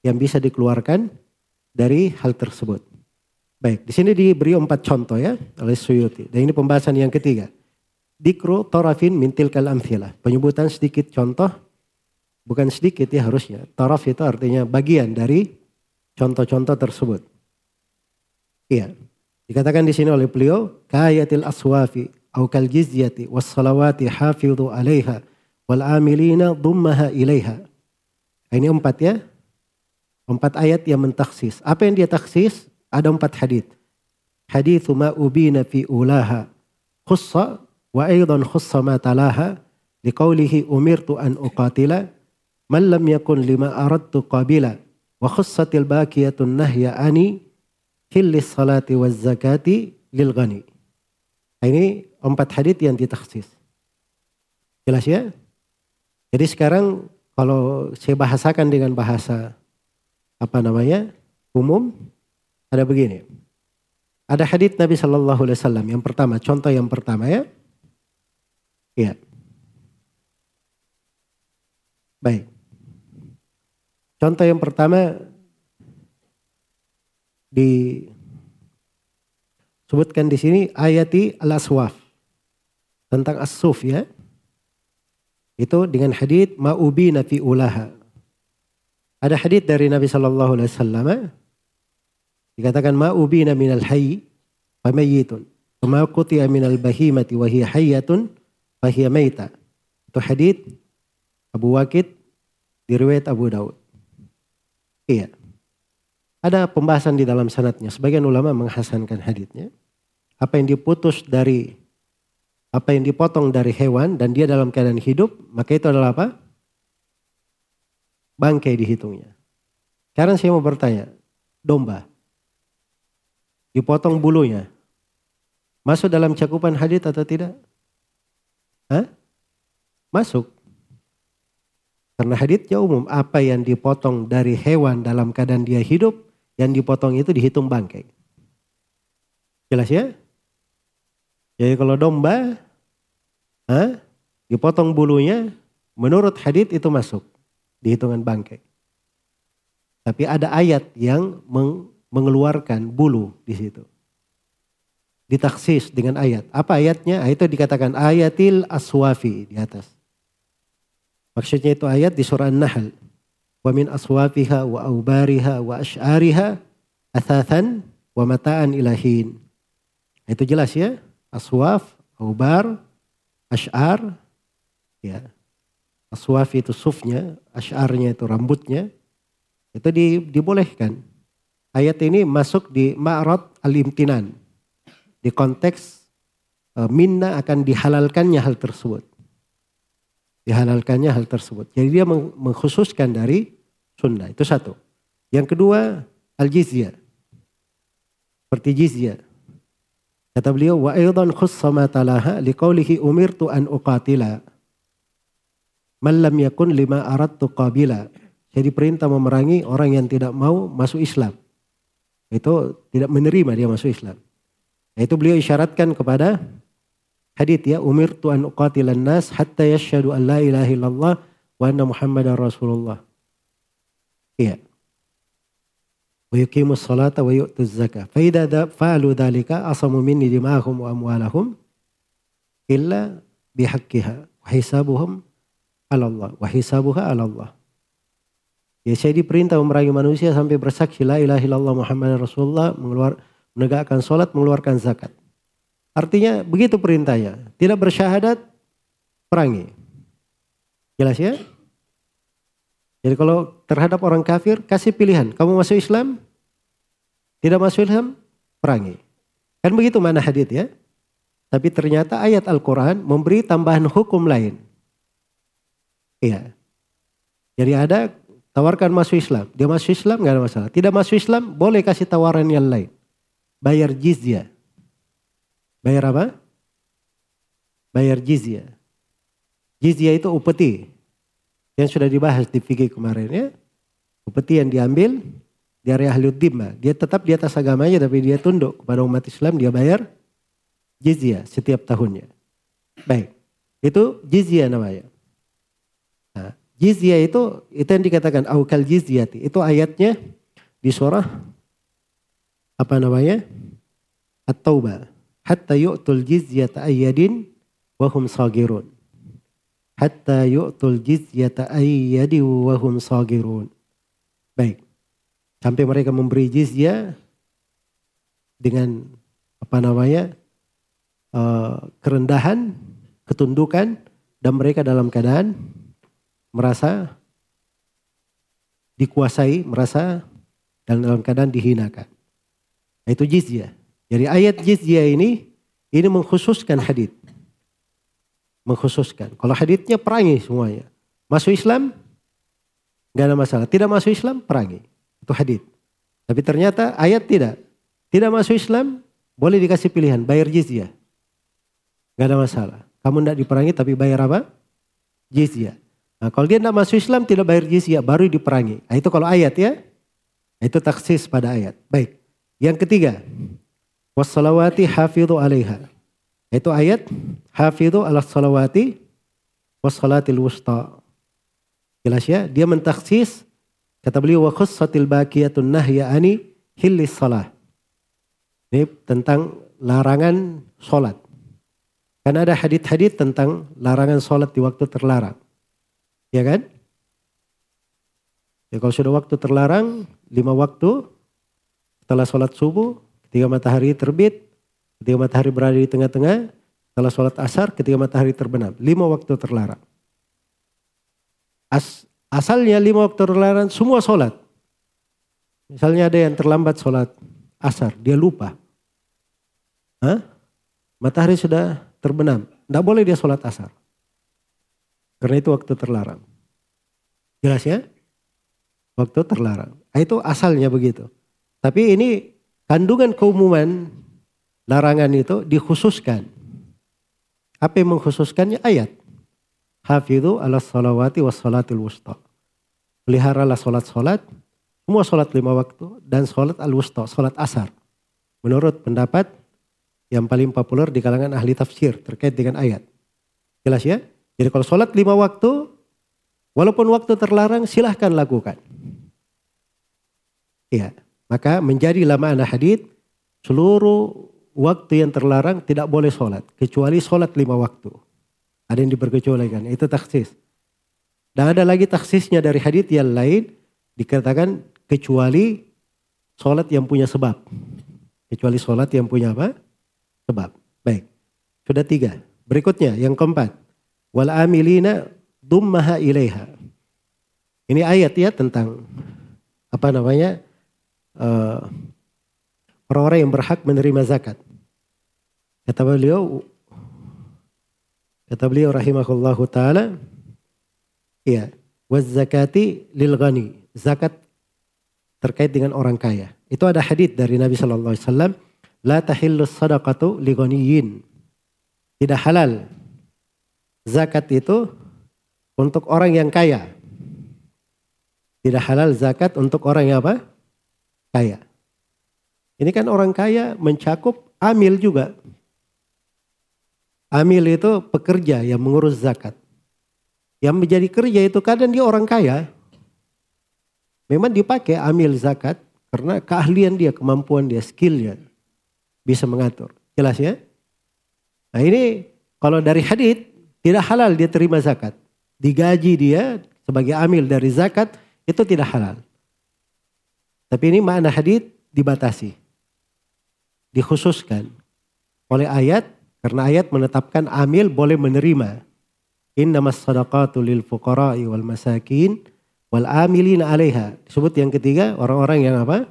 yang bisa dikeluarkan dari hal tersebut. Baik, di sini diberi empat contoh ya oleh Suyuti. Dan ini pembahasan yang ketiga. Dikru torafin mintil kal amthilah. Penyebutan sedikit contoh Bukan sedikit ya harusnya. Taraf itu artinya bagian dari contoh-contoh tersebut. Iya. Dikatakan di sini oleh beliau, kayatil aswafi au kal jizyati was salawati hafidhu alaiha wal amilina dhummaha ilaiha. Ini empat ya. Empat ayat yang mentaksis. Apa yang dia taksis? Ada empat hadith. Hadithu ma ubina fi ulaha khussa wa aidan khussa ma talaha liqaulihi umirtu an uqatila Man lam yakun lima aradtu qabila wa khussatil baqiyatun nahya ani hillis salati waz zakati lil ghani. Nah, ini empat hadith yang ditaksis. Jelas ya? Jadi sekarang kalau saya bahasakan dengan bahasa apa namanya umum ada begini. Ada hadith Nabi Shallallahu Alaihi Wasallam yang pertama, contoh yang pertama ya. Iya. Baik. Contoh yang pertama disebutkan di sini ayati al-aswaf tentang as-suf ya. Itu dengan hadith ma'ubina fi ulaha. Ada hadith dari Nabi sallallahu alaihi wasallam dikatakan ma'ubina minal hayy fa mayyitun. Wa qutiya minal bahimati wa hiya hayyatun fa hiya maita. Itu hadith Abu Waqid diriwayat Abu Daud. Iya. Ada pembahasan di dalam sanatnya. Sebagian ulama menghasankan haditnya. Apa yang diputus dari apa yang dipotong dari hewan dan dia dalam keadaan hidup, maka itu adalah apa? Bangkai dihitungnya. Sekarang saya mau bertanya, domba dipotong bulunya, masuk dalam cakupan hadit atau tidak? Hah? Masuk. Karena haditsnya umum, apa yang dipotong dari hewan dalam keadaan dia hidup, yang dipotong itu dihitung bangkai. Jelas ya? Jadi kalau domba, ha, dipotong bulunya, menurut hadits itu masuk di hitungan bangkai. Tapi ada ayat yang mengeluarkan bulu di situ. Ditaksis dengan ayat. Apa ayatnya? Itu dikatakan ayatil aswafi di atas. Maksudnya itu ayat di surah An-Nahl. Wa min aswafiha wa aubariha wa ash'ariha athathan wa mata'an ilahin. Itu jelas ya. Aswaf, aubar, ash'ar. Ya. Aswaf itu sufnya, ash'arnya itu rambutnya. Itu di, dibolehkan. Ayat ini masuk di ma'rad al-imtinan. Di konteks e, minna akan dihalalkannya hal tersebut dihalalkannya hal tersebut. Jadi dia mengkhususkan dari sunnah. Itu satu. Yang kedua, al-jizyah. Seperti jizyah. Kata beliau, wa aydan khussa ma talaha liqaulihi umirtu an uqatila. Man lam yakun lima aradtu qabila. Jadi perintah memerangi orang yang tidak mau masuk Islam. Itu tidak menerima dia masuk Islam. Itu beliau isyaratkan kepada hadith ya umir tuan uqatilan nas hatta yashhadu an la ilaha illallah wa anna muhammadar rasulullah. Iya. Wa yuqimus salata wa yu'tuz zakah. Fa idza fa'alu dhalika asamu minni dima'ahum wa amwalahum illa bihaqqiha wa hisabuhum 'ala Allah wa hisabuha 'ala Allah. Ya saya diperintah memerangi manusia sampai bersaksi la ilaha illallah Muhammad Rasulullah mengeluar, menegakkan salat mengeluarkan zakat. Artinya begitu perintahnya. Tidak bersyahadat, perangi. Jelas ya? Jadi kalau terhadap orang kafir, kasih pilihan. Kamu masuk Islam? Tidak masuk Islam? Perangi. Kan begitu mana hadith ya? Tapi ternyata ayat Al-Quran memberi tambahan hukum lain. Iya. Jadi ada tawarkan masuk Islam. Dia masuk Islam nggak ada masalah. Tidak masuk Islam boleh kasih tawaran yang lain. Bayar jizyah. Bayar apa? Bayar jizya. Jizya itu upeti. Yang sudah dibahas di fikih kemarin ya. Upeti yang diambil dari ahli dhimma. Dia tetap di atas agamanya tapi dia tunduk kepada umat Islam. Dia bayar jizya setiap tahunnya. Baik. Itu jizya namanya. Nah, jizya itu itu yang dikatakan aukal jizyati. Itu ayatnya di surah apa namanya? At-Taubah hatta yu'tul jizyata ayyadin wa hum sagirun. Hatta yu'tul jizyata ayyadin wa hum sagirun. Baik. Sampai mereka memberi jizya dengan apa namanya? Uh, kerendahan, ketundukan dan mereka dalam keadaan merasa dikuasai, merasa dan dalam keadaan dihinakan. Itu jizya. Jadi ayat jizyah ini ini mengkhususkan hadit. Mengkhususkan. Kalau haditnya perangi semuanya. Masuk Islam nggak ada masalah. Tidak masuk Islam perangi. Itu hadit. Tapi ternyata ayat tidak. Tidak masuk Islam boleh dikasih pilihan bayar jizyah. Nggak ada masalah. Kamu tidak diperangi tapi bayar apa? Jizyah. Nah, kalau dia tidak masuk Islam tidak bayar jizyah baru diperangi. Nah, itu kalau ayat ya. Itu taksis pada ayat. Baik. Yang ketiga, wassalawati hafidhu alaiha. Itu ayat hafidhu ala salawati wassalatil wusta. Jelas ya, dia mentaksis kata beliau wa khussatil baqiyatun nahya ani hillis salah. Ini tentang larangan sholat. Karena ada hadit-hadit tentang larangan sholat di waktu terlarang. Ya kan? Ya kalau sudah waktu terlarang, lima waktu, setelah sholat subuh, Ketika matahari terbit, ketika matahari berada di tengah-tengah, setelah sholat asar, ketika matahari terbenam. Lima waktu terlarang. As, asalnya lima waktu terlarang semua sholat. Misalnya ada yang terlambat sholat asar, dia lupa. Hah? Matahari sudah terbenam. Tidak boleh dia sholat asar. Karena itu waktu terlarang. Jelas ya? Waktu terlarang. Nah, itu asalnya begitu. Tapi ini Kandungan keumuman larangan itu dikhususkan. Apa yang mengkhususkannya? Ayat. Hafidhu ala salawati was salatil wusta. Peliharalah solat-solat, semua solat lima waktu, dan solat al-wusta, solat asar. Menurut pendapat yang paling populer di kalangan ahli tafsir terkait dengan ayat. Jelas ya? Jadi kalau solat lima waktu, walaupun waktu terlarang silahkan lakukan. Iya, maka menjadi lama anak hadith seluruh waktu yang terlarang tidak boleh sholat. Kecuali sholat lima waktu. Ada yang diperkecualikan. Itu taksis. Dan ada lagi taksisnya dari hadith yang lain. Dikatakan kecuali sholat yang punya sebab. Kecuali sholat yang punya apa? Sebab. Baik. Sudah tiga. Berikutnya yang keempat. Wal amilina dummaha ilaiha. Ini ayat ya tentang apa namanya? Uh, orang-orang yang berhak menerima zakat. Kata beliau, kata beliau rahimahullahu taala, iya, waz zakati lil ghani. Zakat terkait dengan orang kaya. Itu ada hadis dari Nabi sallallahu alaihi wasallam, la tahillu sadaqatu li ghaniyin. Tidak halal zakat itu untuk orang yang kaya. Tidak halal zakat untuk orang yang apa? Kaya. Ini kan orang kaya mencakup amil juga. Amil itu pekerja yang mengurus zakat. Yang menjadi kerja itu kadang dia orang kaya. Memang dipakai amil zakat karena keahlian dia, kemampuan dia, skillnya bisa mengatur. Jelas ya? Nah ini kalau dari hadith tidak halal dia terima zakat. Digaji dia sebagai amil dari zakat itu tidak halal. Tapi ini makna hadith dibatasi. Dikhususkan oleh ayat karena ayat menetapkan amil boleh menerima. Innamas sadaqatu lil fuqara'i wal masakin wal amilina 'alaiha. Disebut yang ketiga orang-orang yang apa?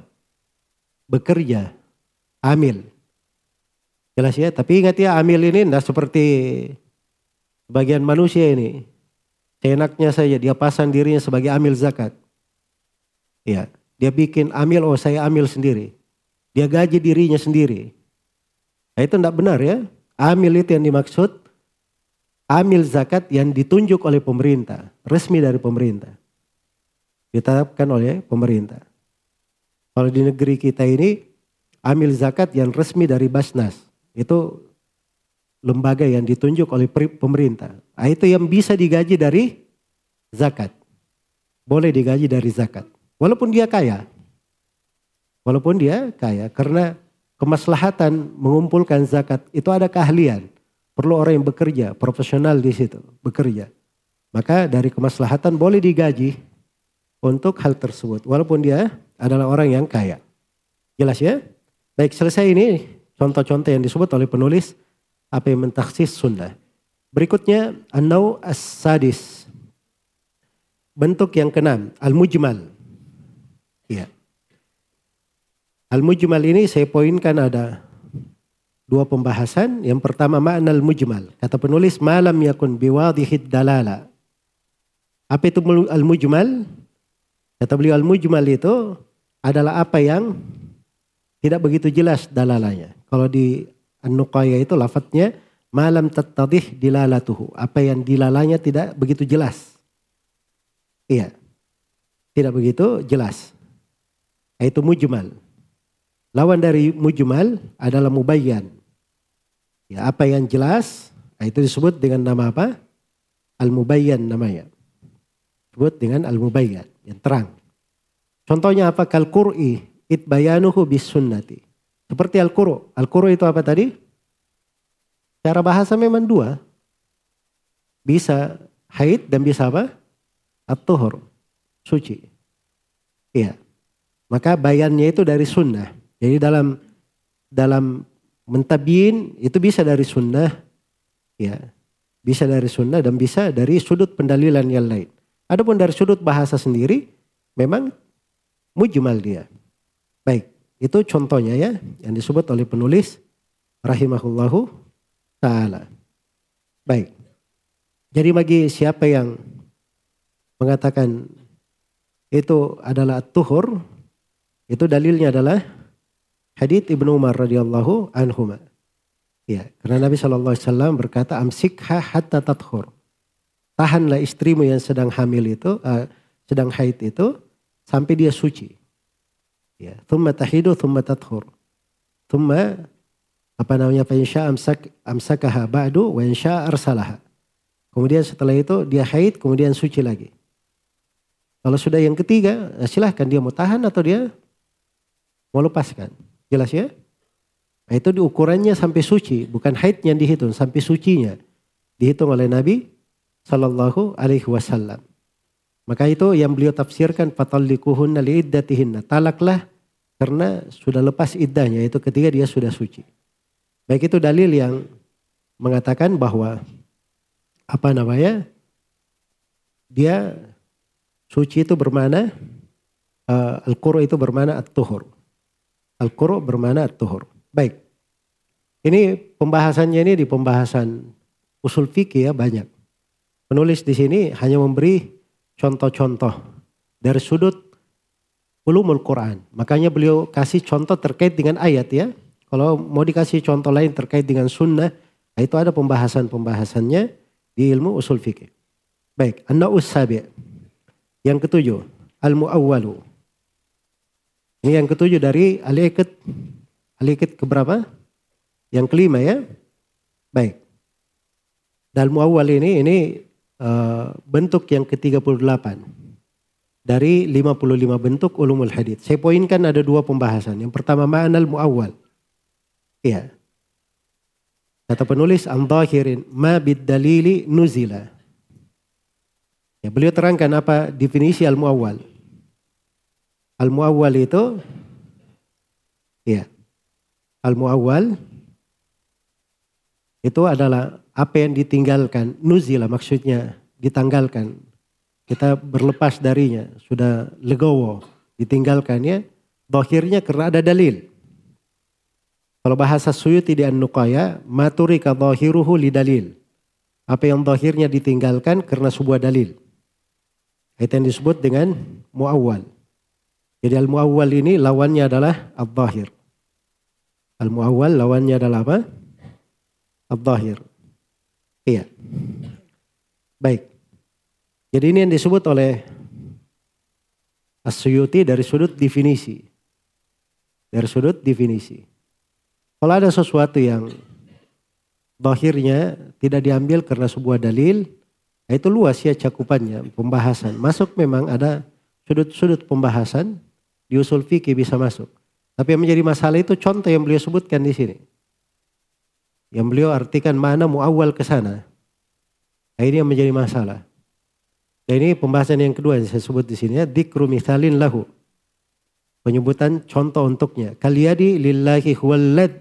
Bekerja. Amil. Jelas ya, tapi ingat ya amil ini tidak seperti bagian manusia ini. Seenaknya saja dia pasang dirinya sebagai amil zakat. Ya, dia bikin amil, oh saya amil sendiri. Dia gaji dirinya sendiri. Nah, itu tidak benar ya. Amil itu yang dimaksud amil zakat yang ditunjuk oleh pemerintah, resmi dari pemerintah. Ditetapkan oleh pemerintah. Kalau di negeri kita ini amil zakat yang resmi dari Basnas. Itu lembaga yang ditunjuk oleh pemerintah. Nah, itu yang bisa digaji dari zakat. Boleh digaji dari zakat. Walaupun dia kaya. Walaupun dia kaya. Karena kemaslahatan mengumpulkan zakat itu ada keahlian. Perlu orang yang bekerja, profesional di situ, bekerja. Maka dari kemaslahatan boleh digaji untuk hal tersebut. Walaupun dia adalah orang yang kaya. Jelas ya? Baik selesai ini contoh-contoh yang disebut oleh penulis apa yang mentaksis sunnah. Berikutnya an-nau as-sadis. Bentuk yang keenam, al-mujmal. Ya. Al-mujmal ini saya poinkan ada dua pembahasan. Yang pertama makna al-mujmal. Kata penulis malam yakun biwadihid dalala. Apa itu al-mujmal? Kata beliau al-mujmal itu adalah apa yang tidak begitu jelas dalalanya. Kalau di An-Nuqaya itu lafadznya malam tattadih dilalatuhu. Apa yang dilalanya tidak begitu jelas. Iya. Tidak begitu jelas. Itu mujmal. Lawan dari mujmal adalah mubayyan. Ya, apa yang jelas, nah itu disebut dengan nama apa? Al-mubayyan namanya. Disebut dengan al-mubayyan, yang terang. Contohnya apa? Kal-qur'i itbayanuhu bis sunnati. Seperti al-quru. Al-quru itu apa tadi? Cara bahasa memang dua. Bisa haid dan bisa apa? At-tuhur. Suci. Iya. Maka bayannya itu dari sunnah. Jadi dalam dalam mentabyin itu bisa dari sunnah, ya bisa dari sunnah dan bisa dari sudut pendalilan yang lain. Adapun dari sudut bahasa sendiri, memang mujmal dia. Baik, itu contohnya ya yang disebut oleh penulis rahimahullahu taala. Baik. Jadi bagi siapa yang mengatakan itu adalah tuhur, itu dalilnya adalah Hadits Ibnu Umar radhiyallahu anhu. Ya, karena Nabi SAW berkata amsikha hatta tathur. Tahanlah istrimu yang sedang hamil itu, uh, sedang haid itu sampai dia suci. Ya, thumma tahidu thumma tathur. Thumma apa namanya fa insya amsak amsakaha ba'du wa insya arsalaha. Kemudian setelah itu dia haid kemudian suci lagi. Kalau sudah yang ketiga, silahkan dia mau tahan atau dia mau lepaskan. Jelas ya? Nah, itu diukurannya sampai suci, bukan haidnya dihitung, sampai sucinya dihitung oleh Nabi Shallallahu Alaihi Wasallam. Maka itu yang beliau tafsirkan fatallikuhunna liiddatihinna. Talaklah karena sudah lepas iddahnya itu ketika dia sudah suci. Baik itu dalil yang mengatakan bahwa apa namanya? Dia suci itu bermana uh, al-quru itu bermana at-tuhur. Al-quru bermana at-tuhur. Baik. Ini pembahasannya ini di pembahasan usul fikih ya banyak. Penulis di sini hanya memberi contoh-contoh dari sudut ulumul Quran. Makanya beliau kasih contoh terkait dengan ayat ya. Kalau mau dikasih contoh lain terkait dengan sunnah, nah itu ada pembahasan-pembahasannya di ilmu usul fikih. Baik, an sabi. Yang ketujuh, al-muawwalu. Ini yang ketujuh dari al-ikid Alikit keberapa? Yang kelima ya. Baik. Dan muawwal ini ini uh, bentuk yang ke-38 dari 55 bentuk ulumul hadith. Saya poinkan ada dua pembahasan. Yang pertama ma'anal muawwal. Iya. Kata penulis an-dhahirin ma bid dalili nuzila. Ya, beliau terangkan apa definisi al-muawwal. Al-muawwal itu ya al-muawwal itu adalah apa yang ditinggalkan, nuzila maksudnya ditanggalkan. Kita berlepas darinya, sudah legowo, ditinggalkannya, dohirnya karena ada dalil. Kalau bahasa Suyuti di An-Nuqaya, maturika dohiruhu li dalil. Apa yang dohirnya ditinggalkan karena sebuah dalil. Itu yang disebut dengan muawwal. Jadi al-muawwal ini lawannya adalah al-dohir. Al-muawwal lawannya adalah apa? Al-zahir. Iya. Baik. Jadi ini yang disebut oleh As-Suyuti dari sudut definisi. Dari sudut definisi. Kalau ada sesuatu yang zahirnya tidak diambil karena sebuah dalil, itu luas ya cakupannya, pembahasan. Masuk memang ada sudut-sudut pembahasan di usul fikih bisa masuk. Tapi yang menjadi masalah itu contoh yang beliau sebutkan di sini. Yang beliau artikan mana muawal ke sana. Nah, ini yang menjadi masalah. Nah, ini pembahasan yang kedua yang saya sebut di sini ya, dikru mithalin lahu. Penyebutan contoh untuknya. Kaliyadi lillahi huwallad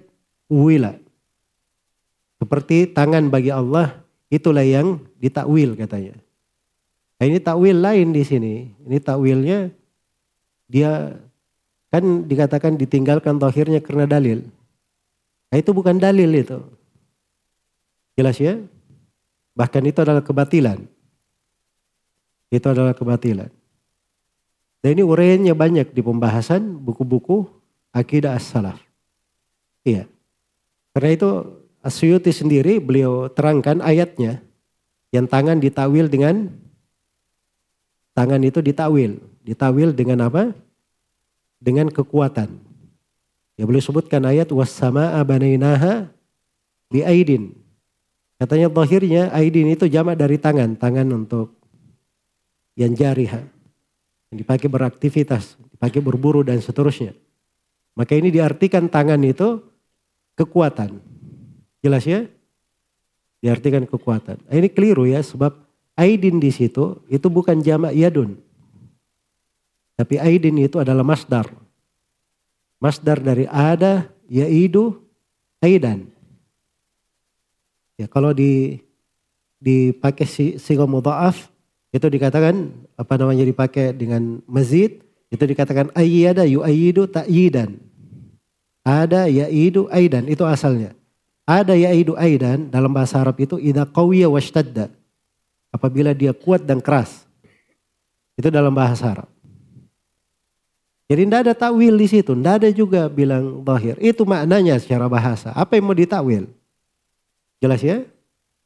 wila. Seperti tangan bagi Allah itulah yang ditakwil katanya. Nah, ini takwil lain di sini. Ini takwilnya dia Kan dikatakan ditinggalkan tohirnya karena dalil. Nah, itu bukan dalil itu. Jelas ya? Bahkan itu adalah kebatilan. Itu adalah kebatilan. Dan ini uraiannya banyak di pembahasan buku-buku akidah as-salaf. Iya. Karena itu Asyuti sendiri beliau terangkan ayatnya yang tangan ditawil dengan tangan itu ditawil. Ditawil dengan apa? dengan kekuatan. Ya boleh sebutkan ayat wassama'a banainaha bi aidin. Katanya zahirnya aidin itu jamak dari tangan, tangan untuk yang jariha. Yang dipakai beraktivitas, dipakai berburu dan seterusnya. Maka ini diartikan tangan itu kekuatan. Jelas ya? Diartikan kekuatan. Ini keliru ya sebab aidin di situ itu bukan jamak yadun. Tapi aidin itu adalah masdar. Masdar dari ada, yaidu, aidan. Ya, kalau di dipakai si, sigo mudha'af itu dikatakan apa namanya dipakai dengan mazid itu dikatakan ayyada yu'ayyidu ta'yidan. Ada yaidu aidan itu asalnya. Ada yaidu aidan dalam bahasa Arab itu idza qawiya washtadda. Apabila dia kuat dan keras. Itu dalam bahasa Arab. Jadi tidak ada takwil di situ, tidak ada juga bilang bahir. Itu maknanya secara bahasa. Apa yang mau ditakwil? Jelas ya?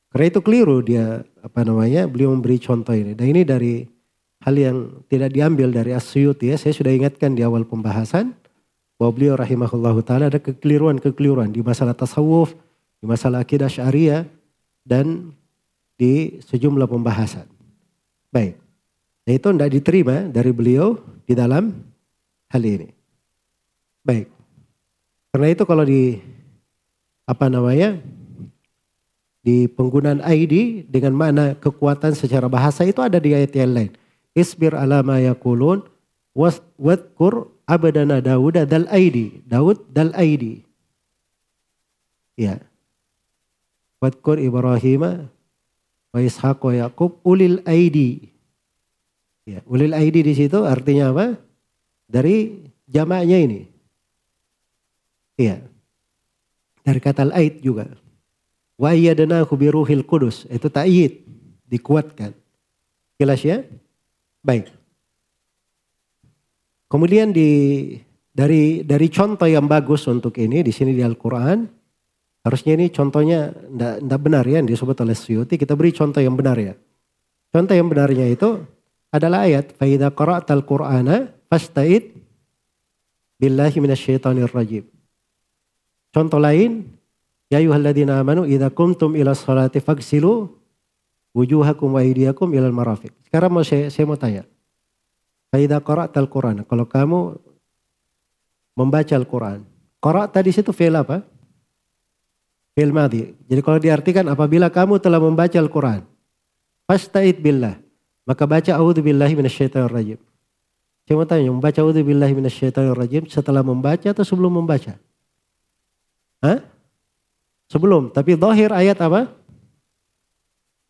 Karena itu keliru dia apa namanya beliau memberi contoh ini. Dan ini dari hal yang tidak diambil dari Asyuti ya. Saya sudah ingatkan di awal pembahasan bahwa beliau rahimahullah taala ada kekeliruan-kekeliruan di masalah tasawuf, di masalah akidah syariah dan di sejumlah pembahasan. Baik. Nah itu tidak diterima dari beliau di dalam hal ini. Baik. Karena itu kalau di apa namanya di penggunaan ID dengan mana kekuatan secara bahasa itu ada di ayat yang lain. Isbir ala ma yakulun wadkur abadana Dawud dal ID. Daud dal ID. Ya. Wadkur Ibrahim wa Ishaq wa Yaqub ulil ID. Ya, ulil ID di situ artinya apa? Dari jamaknya ini. Iya. Dari kata al-aid juga. Wa ayyadnahu biruhil kudus. Itu ta'yid. Dikuatkan. Jelas ya? Baik. Kemudian di dari dari contoh yang bagus untuk ini di sini di Al-Qur'an harusnya ini contohnya tidak benar ya disebut oleh Suyuti kita beri contoh yang benar ya. Contoh yang benarnya itu adalah ayat faida qara'tal qur'ana fasta'id billahi minasyaitonir rajim. Contoh lain Ya ayyuhalladzina amanu idza kumtum ila sholati fagsilu wujuhakum wa aydiyakum ilal marafiq. Sekarang mau saya, saya mau tanya. Faida qara'tal Qur'an. Kalau kamu membaca Al-Quran. Qara'ta di situ fi'il apa? Fi'il madhi. Jadi kalau diartikan apabila kamu telah membaca Al-Quran. Fasta'id billah. Maka baca a'udhu billahi minasyaitonir rajim. Saya mau tanya, membaca a'udhu billahi minasyaitonir rajim setelah membaca atau sebelum membaca? Hah? Sebelum, tapi zahir ayat apa?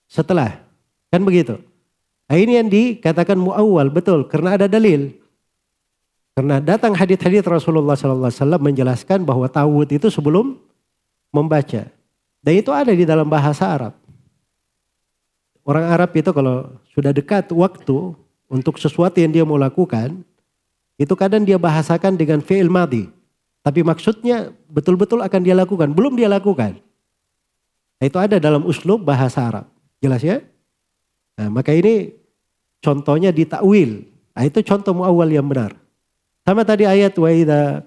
Setelah. Kan begitu. Nah, ini yang dikatakan muawwal betul karena ada dalil. Karena datang hadis-hadis Rasulullah SAW menjelaskan bahwa tawud itu sebelum membaca. Dan itu ada di dalam bahasa Arab. Orang Arab itu kalau sudah dekat waktu untuk sesuatu yang dia mau lakukan, itu kadang dia bahasakan dengan fi'il madhi. Tapi maksudnya betul-betul akan dia lakukan. Belum dia lakukan. Nah, itu ada dalam uslub bahasa Arab. Jelas ya? Nah, maka ini contohnya di takwil. Nah, itu contoh muawal yang benar. Sama tadi ayat wa idza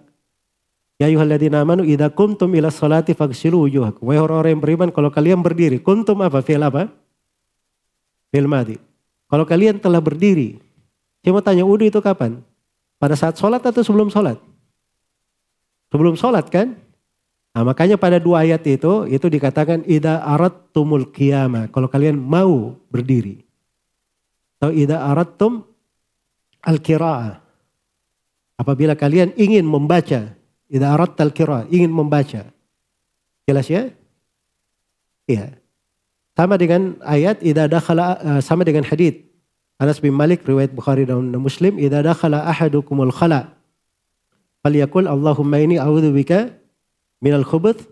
Ya ayyuhalladzina amanu idza kuntum ila salati faghsilu wujuhakum. Wahai orang-orang yang beriman kalau kalian berdiri, kuntum apa? Fi'il apa? Fi'il madi. Kalau kalian telah berdiri, saya mau tanya wudhu itu kapan? Pada saat sholat atau sebelum sholat? Sebelum sholat kan? Nah, makanya pada dua ayat itu, itu dikatakan ida arat tumul kiyama. Kalau kalian mau berdiri. Atau ida arat tum al kira'ah. Apabila kalian ingin membaca. Ida arat al kira'ah. Ingin membaca. Jelas ya? Iya. Sama dengan ayat ida dakhala, uh, sama dengan hadith. Anas bin Malik riwayat Bukhari dan Muslim. Ida dakhala ahadukumul khala' Faliyakul Allahumma ini a'udzubika minal khubuth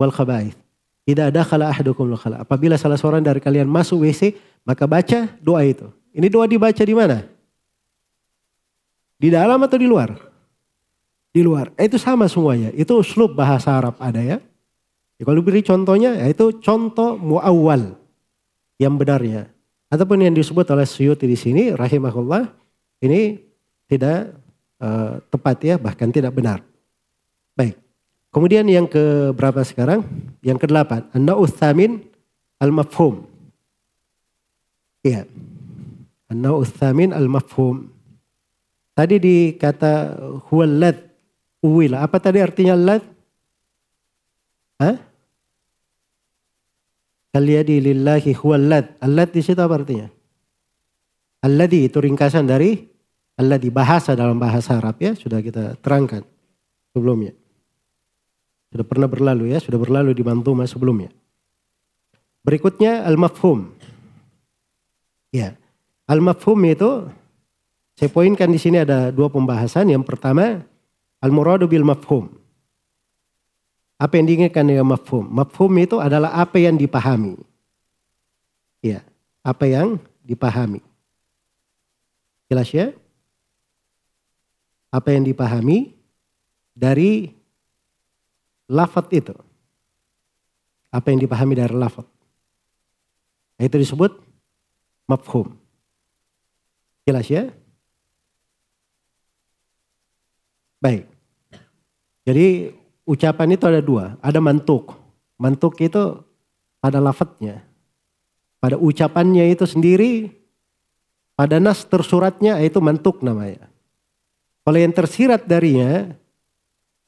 wal khaba'ith. Tidak ada khala ahadukum khala. Apabila salah seorang dari kalian masuk WC, maka baca doa itu. Ini doa dibaca di mana? Di dalam atau di luar? Di luar. Itu sama semuanya. Itu uslub bahasa Arab ada ya. ya kalau beri contohnya, ya itu contoh muawwal yang benarnya. Ataupun yang disebut oleh Suyuti di sini, rahimahullah, ini tidak uh, tepat ya, bahkan tidak benar. Baik. Kemudian yang ke berapa sekarang? Yang ke delapan. An-na'u thamin al-mafhum. Iya. An-na'u thamin al-mafhum. Tadi dikata huwallad uwila. Apa tadi artinya lad? Hah? Kaliyadi lillahi huwallad. Allad di situ apa artinya? Alladhi itu ringkasan dari Allah dibahasa dalam bahasa Arab ya, sudah kita terangkan sebelumnya. Sudah pernah berlalu ya, sudah berlalu di Mantuma sebelumnya. Berikutnya al-mafhum. Ya, al-mafhum itu saya poinkan di sini ada dua pembahasan. Yang pertama, al-muradu bil mafhum. Apa yang diinginkan dengan mafhum? Mafhum itu adalah apa yang dipahami. Ya, apa yang dipahami. Jelas ya? apa yang dipahami dari lafat itu. Apa yang dipahami dari lafaz. Itu disebut mafhum. Jelas ya? Baik. Jadi ucapan itu ada dua. Ada mantuk. Mantuk itu pada lafadznya. Pada ucapannya itu sendiri. Pada nas tersuratnya itu mantuk namanya. Kalau yang tersirat darinya,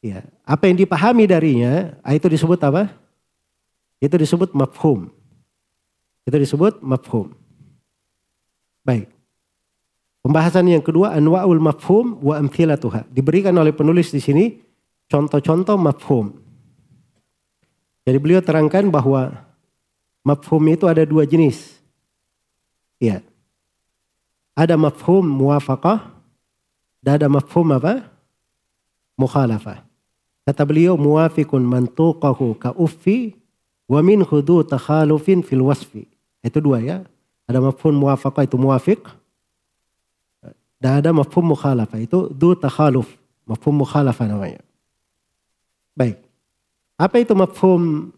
ya apa yang dipahami darinya, itu disebut apa? Itu disebut mafhum. Itu disebut mafhum. Baik. Pembahasan yang kedua anwaul mafhum wa amthilatuha. Diberikan oleh penulis di sini contoh-contoh mafhum. Jadi beliau terangkan bahwa mafhum itu ada dua jenis. Ya. Ada mafhum muwafaqah dan ada mafhum apa? Mukhalafah. Kata beliau muwafiqun mantuqahu ka uffi wa min hudu takhalufin fil wasfi. Itu dua ya. Ada mafhum muwafaqah itu muwafiq dan ada mafhum mukhalafah itu du takhaluf. Mafhum mukhalafah namanya. Baik. Apa itu mafhum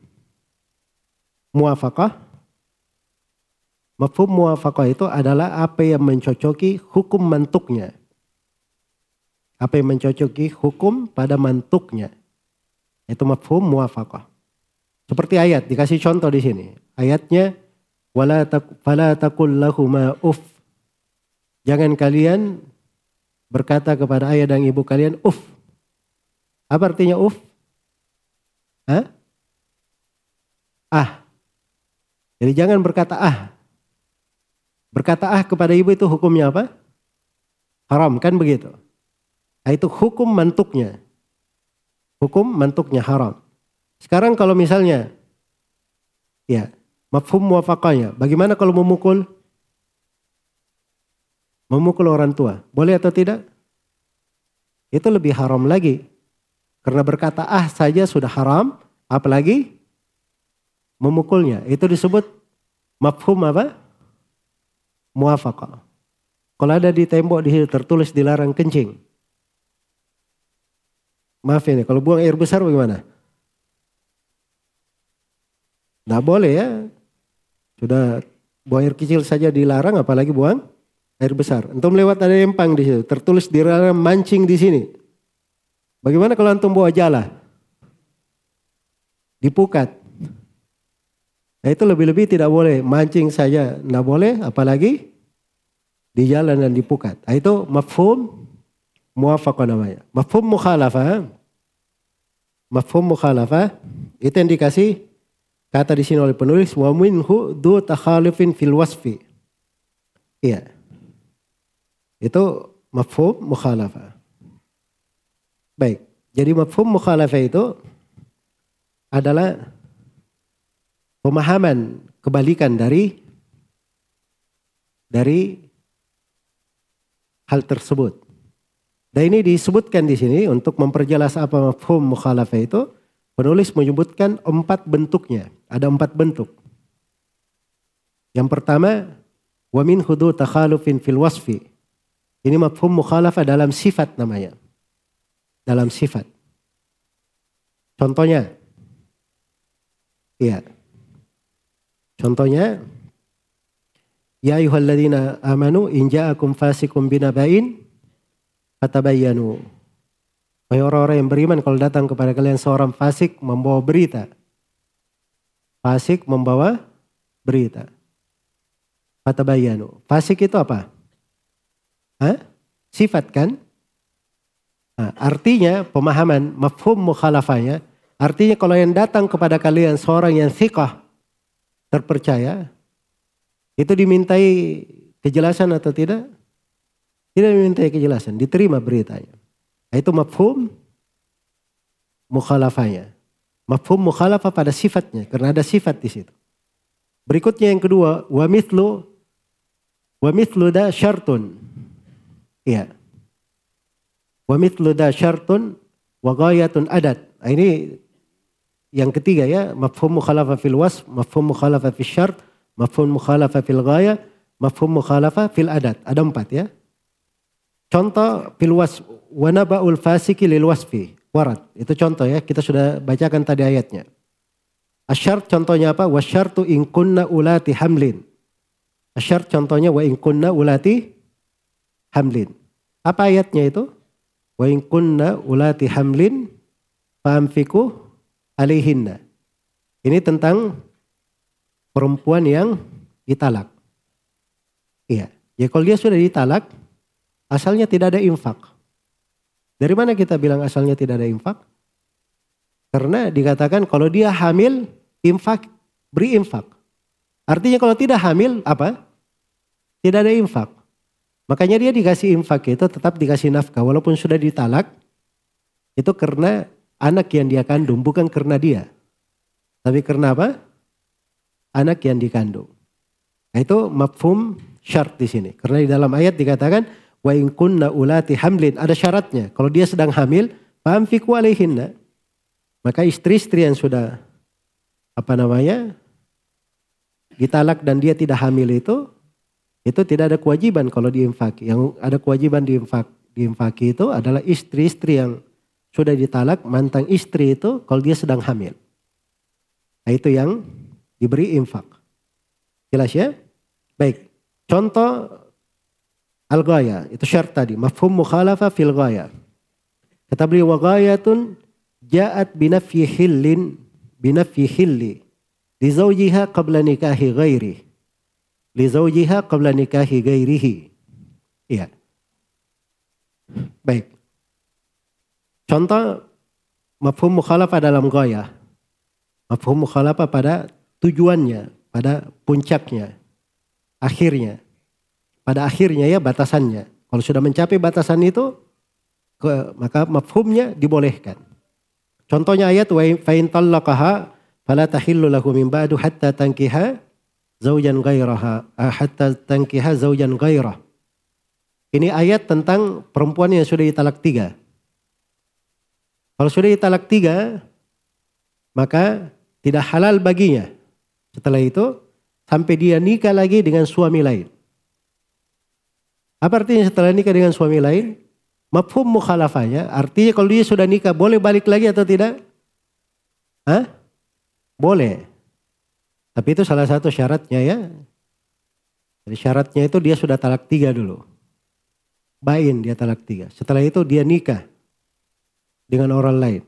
muafakah? Mafhum muafakah itu adalah apa yang mencocoki hukum mantuknya. Apa yang mencocoki hukum pada mantuknya. Itu mafhum muafakah. Seperti ayat dikasih contoh di sini. Ayatnya wala taqul lahuma uff Jangan kalian berkata kepada ayah dan ibu kalian uf. Apa artinya uf? Hah? Ah. Jadi jangan berkata ah. Berkata ah kepada ibu itu hukumnya apa? Haram kan begitu. Nah, itu hukum mantuknya. Hukum mantuknya haram. Sekarang kalau misalnya ya, mafhum muwafaqahnya. Bagaimana kalau memukul? memukul orang tua. Boleh atau tidak? Itu lebih haram lagi. Karena berkata ah saja sudah haram, apalagi memukulnya. Itu disebut mafhum apa? Muafaqah. Kalau ada di tembok di tertulis dilarang kencing. Maaf ini, kalau buang air besar bagaimana? Tidak boleh ya. Sudah buang air kecil saja dilarang apalagi buang air besar. Antum lewat ada empang di situ, tertulis di dalam mancing di sini. Bagaimana kalau antum bawa jala? Dipukat. Nah itu lebih-lebih tidak boleh mancing saja, tidak boleh, apalagi di jalan dan dipukat. Nah, itu mafhum muafaqah namanya. Mafhum mukhalafah. Mafhum mukhalafah itu yang dikasih kata di sini oleh penulis wa minhu du takhalufin fil wasfi. Iya. Itu mafhum mukhalafah. Baik, jadi mafhum mukhalafah itu adalah pemahaman kebalikan dari dari hal tersebut. Dan ini disebutkan di sini untuk memperjelas apa mafhum mukhalafah itu. Penulis menyebutkan empat bentuknya. Ada empat bentuk. Yang pertama, wa min hudu takhalufin fil wasfi. Ini mafhum mukhalafah dalam sifat namanya. Dalam sifat. Contohnya. Iya. Contohnya. Ya ayuhalladzina amanu in ja'akum fasikum binaba'in fatabayyanu. Wahai orang-orang yang beriman kalau datang kepada kalian seorang fasik membawa berita. Fasik membawa berita. Fatabayyanu. Fasik itu apa? Hah? Sifat kan? Nah, artinya pemahaman mafhum mukhalafahnya. Artinya kalau yang datang kepada kalian seorang yang thiqah terpercaya. Itu dimintai kejelasan atau tidak? Tidak dimintai kejelasan. Diterima beritanya. Nah, itu mafhum mukhalafahnya. Mafhum mukhalafah pada sifatnya. Karena ada sifat di situ. Berikutnya yang kedua. Wa mithlu. Wa mithlu da syartun. Iya. Wa mithlu da syartun wa ghayatun adat. Nah, ini yang ketiga ya, mafhum mukhalafa fil was, mafhum mukhalafa fil syart, mafhum mukhalafa fil ghaya, mafhum mukhalafa fil adat. Ada empat ya. Contoh fil was wa naba'ul fasiki lil wasfi. Warat. Itu contoh ya, kita sudah bacakan tadi ayatnya. Asyart contohnya apa? Wasyartu in kunna ulati hamlin. Asyart contohnya wa in kunna ulati hamlin. Apa ayatnya itu? Wa in kunna ulati hamlin fa'amfiku alaihinna. Ini tentang perempuan yang ditalak. Iya. Ya kalau dia sudah ditalak, asalnya tidak ada infak. Dari mana kita bilang asalnya tidak ada infak? Karena dikatakan kalau dia hamil, infak, beri infak. Artinya kalau tidak hamil, apa? Tidak ada infak. Makanya dia dikasih infak itu tetap dikasih nafkah. Walaupun sudah ditalak, itu karena anak yang dia kandung, bukan karena dia. Tapi karena apa? Anak yang dikandung. Nah, itu mafhum syarat di sini. Karena di dalam ayat dikatakan wa in kunna ulati hamlin ada syaratnya. Kalau dia sedang hamil, famfiku alaihinna. Maka istri-istri yang sudah apa namanya? ditalak dan dia tidak hamil itu itu tidak ada kewajiban kalau diinfaki. Yang ada kewajiban diinfak diinfaki itu adalah istri-istri yang sudah ditalak, mantan istri itu kalau dia sedang hamil. Nah, itu yang diberi infak. Jelas ya? Baik. Contoh al-ghaya, itu syarat tadi. Mafhum mukhalafa fil ghaya. Kata beliau wa ghayatun ja'at binafyi hillin binafyi hilli li zawjiha qabla nikahi ghairi. Li zawjiha qabla nikahi ghairihi. Iya. Baik. Contoh mafhum mukhalafa dalam ghaya. Mafhum mukhalafa pada tujuannya, pada puncaknya, akhirnya. Pada akhirnya ya batasannya. Kalau sudah mencapai batasan itu, ke, maka mafhumnya dibolehkan. Contohnya ayat wa in fala tahillu lahu min ba'du hatta tankiha zaujan ghairaha hatta tankiha zaujan ghairah. Ini ayat tentang perempuan yang sudah ditalak tiga. Kalau sudah ditalak tiga, maka tidak halal baginya. Setelah itu sampai dia nikah lagi dengan suami lain. Apa artinya setelah nikah dengan suami lain? Mafhum mukhalafahnya artinya kalau dia sudah nikah boleh balik lagi atau tidak? Hah? Boleh. Tapi itu salah satu syaratnya ya. Jadi syaratnya itu dia sudah talak tiga dulu. Bain dia talak tiga. Setelah itu dia nikah dengan orang lain.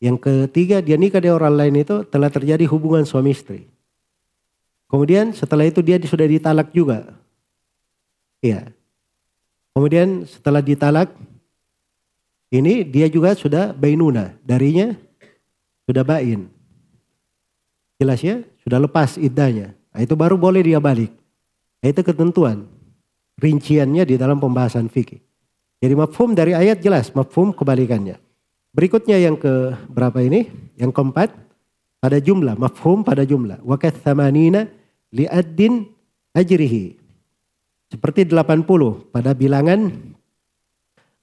Yang ketiga dia nikah dengan orang lain itu telah terjadi hubungan suami istri. Kemudian setelah itu dia sudah ditalak juga. Iya. Kemudian setelah ditalak ini dia juga sudah bainuna. Darinya sudah bain. Jelas ya? Sudah lepas idahnya. Nah, itu baru boleh dia balik. Nah, itu ketentuan. Rinciannya di dalam pembahasan fikih. Jadi mafhum dari ayat jelas. Mafhum kebalikannya. Berikutnya yang ke berapa ini? Yang keempat pada jumlah, mafhum pada jumlah. Wakat thamanina li'addin ajrihi. Seperti 80 pada bilangan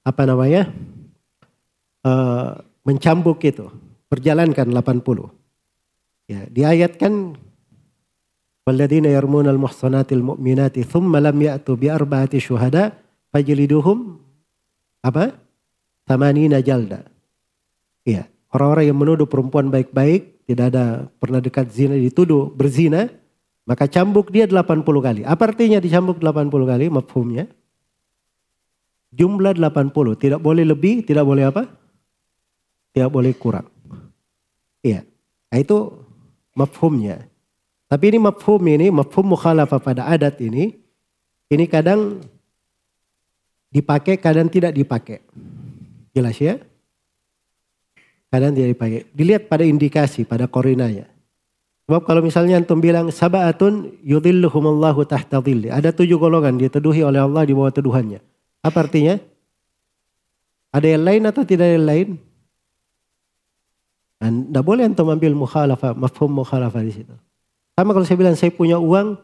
apa namanya? Uh, mencambuk itu. Perjalankan 80. Ya, di ayat kan Walladzina yarmunal muhsanatil mu'minati thumma lam ya'tu bi arba'ati syuhada fajliduhum apa? Tamanina jalda. Iya, orang-orang yang menuduh perempuan baik-baik, tidak ada pernah dekat zina dituduh berzina, maka cambuk dia 80 kali. Apa artinya dicambuk 80 kali mafhumnya? Jumlah 80, tidak boleh lebih, tidak boleh apa? Tidak boleh kurang. Iya. Nah, itu mafhumnya. Tapi ini mafhum ini, mafhum mukhalafah pada adat ini, ini kadang dipakai, kadang tidak dipakai. Jelas ya? kadang tidak dipakai. Dilihat pada indikasi, pada korinanya. Sebab kalau misalnya antum bilang sabaatun yudhilluhumullahu tahta dhilli. Ada tujuh golongan diteduhi oleh Allah di bawah tuduhannya. Apa artinya? Ada yang lain atau tidak ada yang lain? Tidak boleh antum ambil mukhalafah, mafhum mukhalafah di situ. Sama kalau saya bilang saya punya uang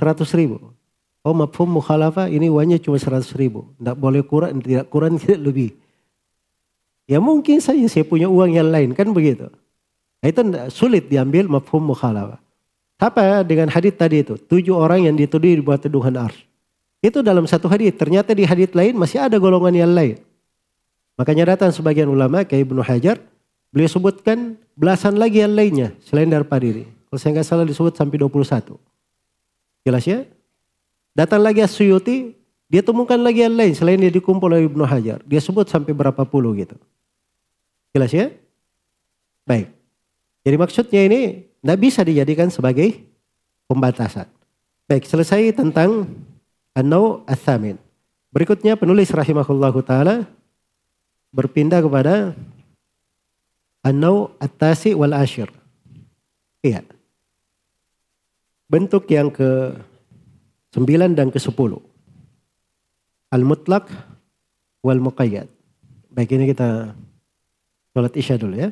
100 ribu. Oh mafhum mukhalafah ini uangnya cuma 100 ribu. Tidak boleh kurang, tidak kurang, tidak lebih. Ya mungkin saja saya punya uang yang lain kan begitu. Nah, itu sulit diambil mafhum mukhalafah. Apa dengan hadis tadi itu? Tujuh orang yang dituduh dibuat tuduhan ars. Itu dalam satu hadis. Ternyata di hadis lain masih ada golongan yang lain. Makanya datang sebagian ulama kayak Ibnu Hajar. Beliau sebutkan belasan lagi yang lainnya selain daripada ini. Kalau saya nggak salah disebut sampai 21. Jelas ya? Datang lagi Asyuti, dia temukan lagi yang lain selain dia dikumpul oleh Ibnu Hajar. Dia sebut sampai berapa puluh gitu. Jelas ya? Baik. Jadi maksudnya ini tidak bisa dijadikan sebagai pembatasan. Baik, selesai tentang An-Naw. Berikutnya penulis rahimahullahu taala berpindah kepada An-Naw At-Tasi wal Ashir. Iya. Bentuk yang ke 9 dan ke 10. Al-Mutlak wal Muqayyad. Baik ini kita sholat isya dulu ya.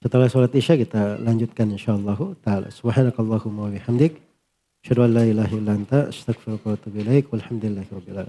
Setelah sholat isya kita lanjutkan insyaallah taala. Subhanakallahumma wa bihamdik. Asyhadu an la ilaha illa anta wa.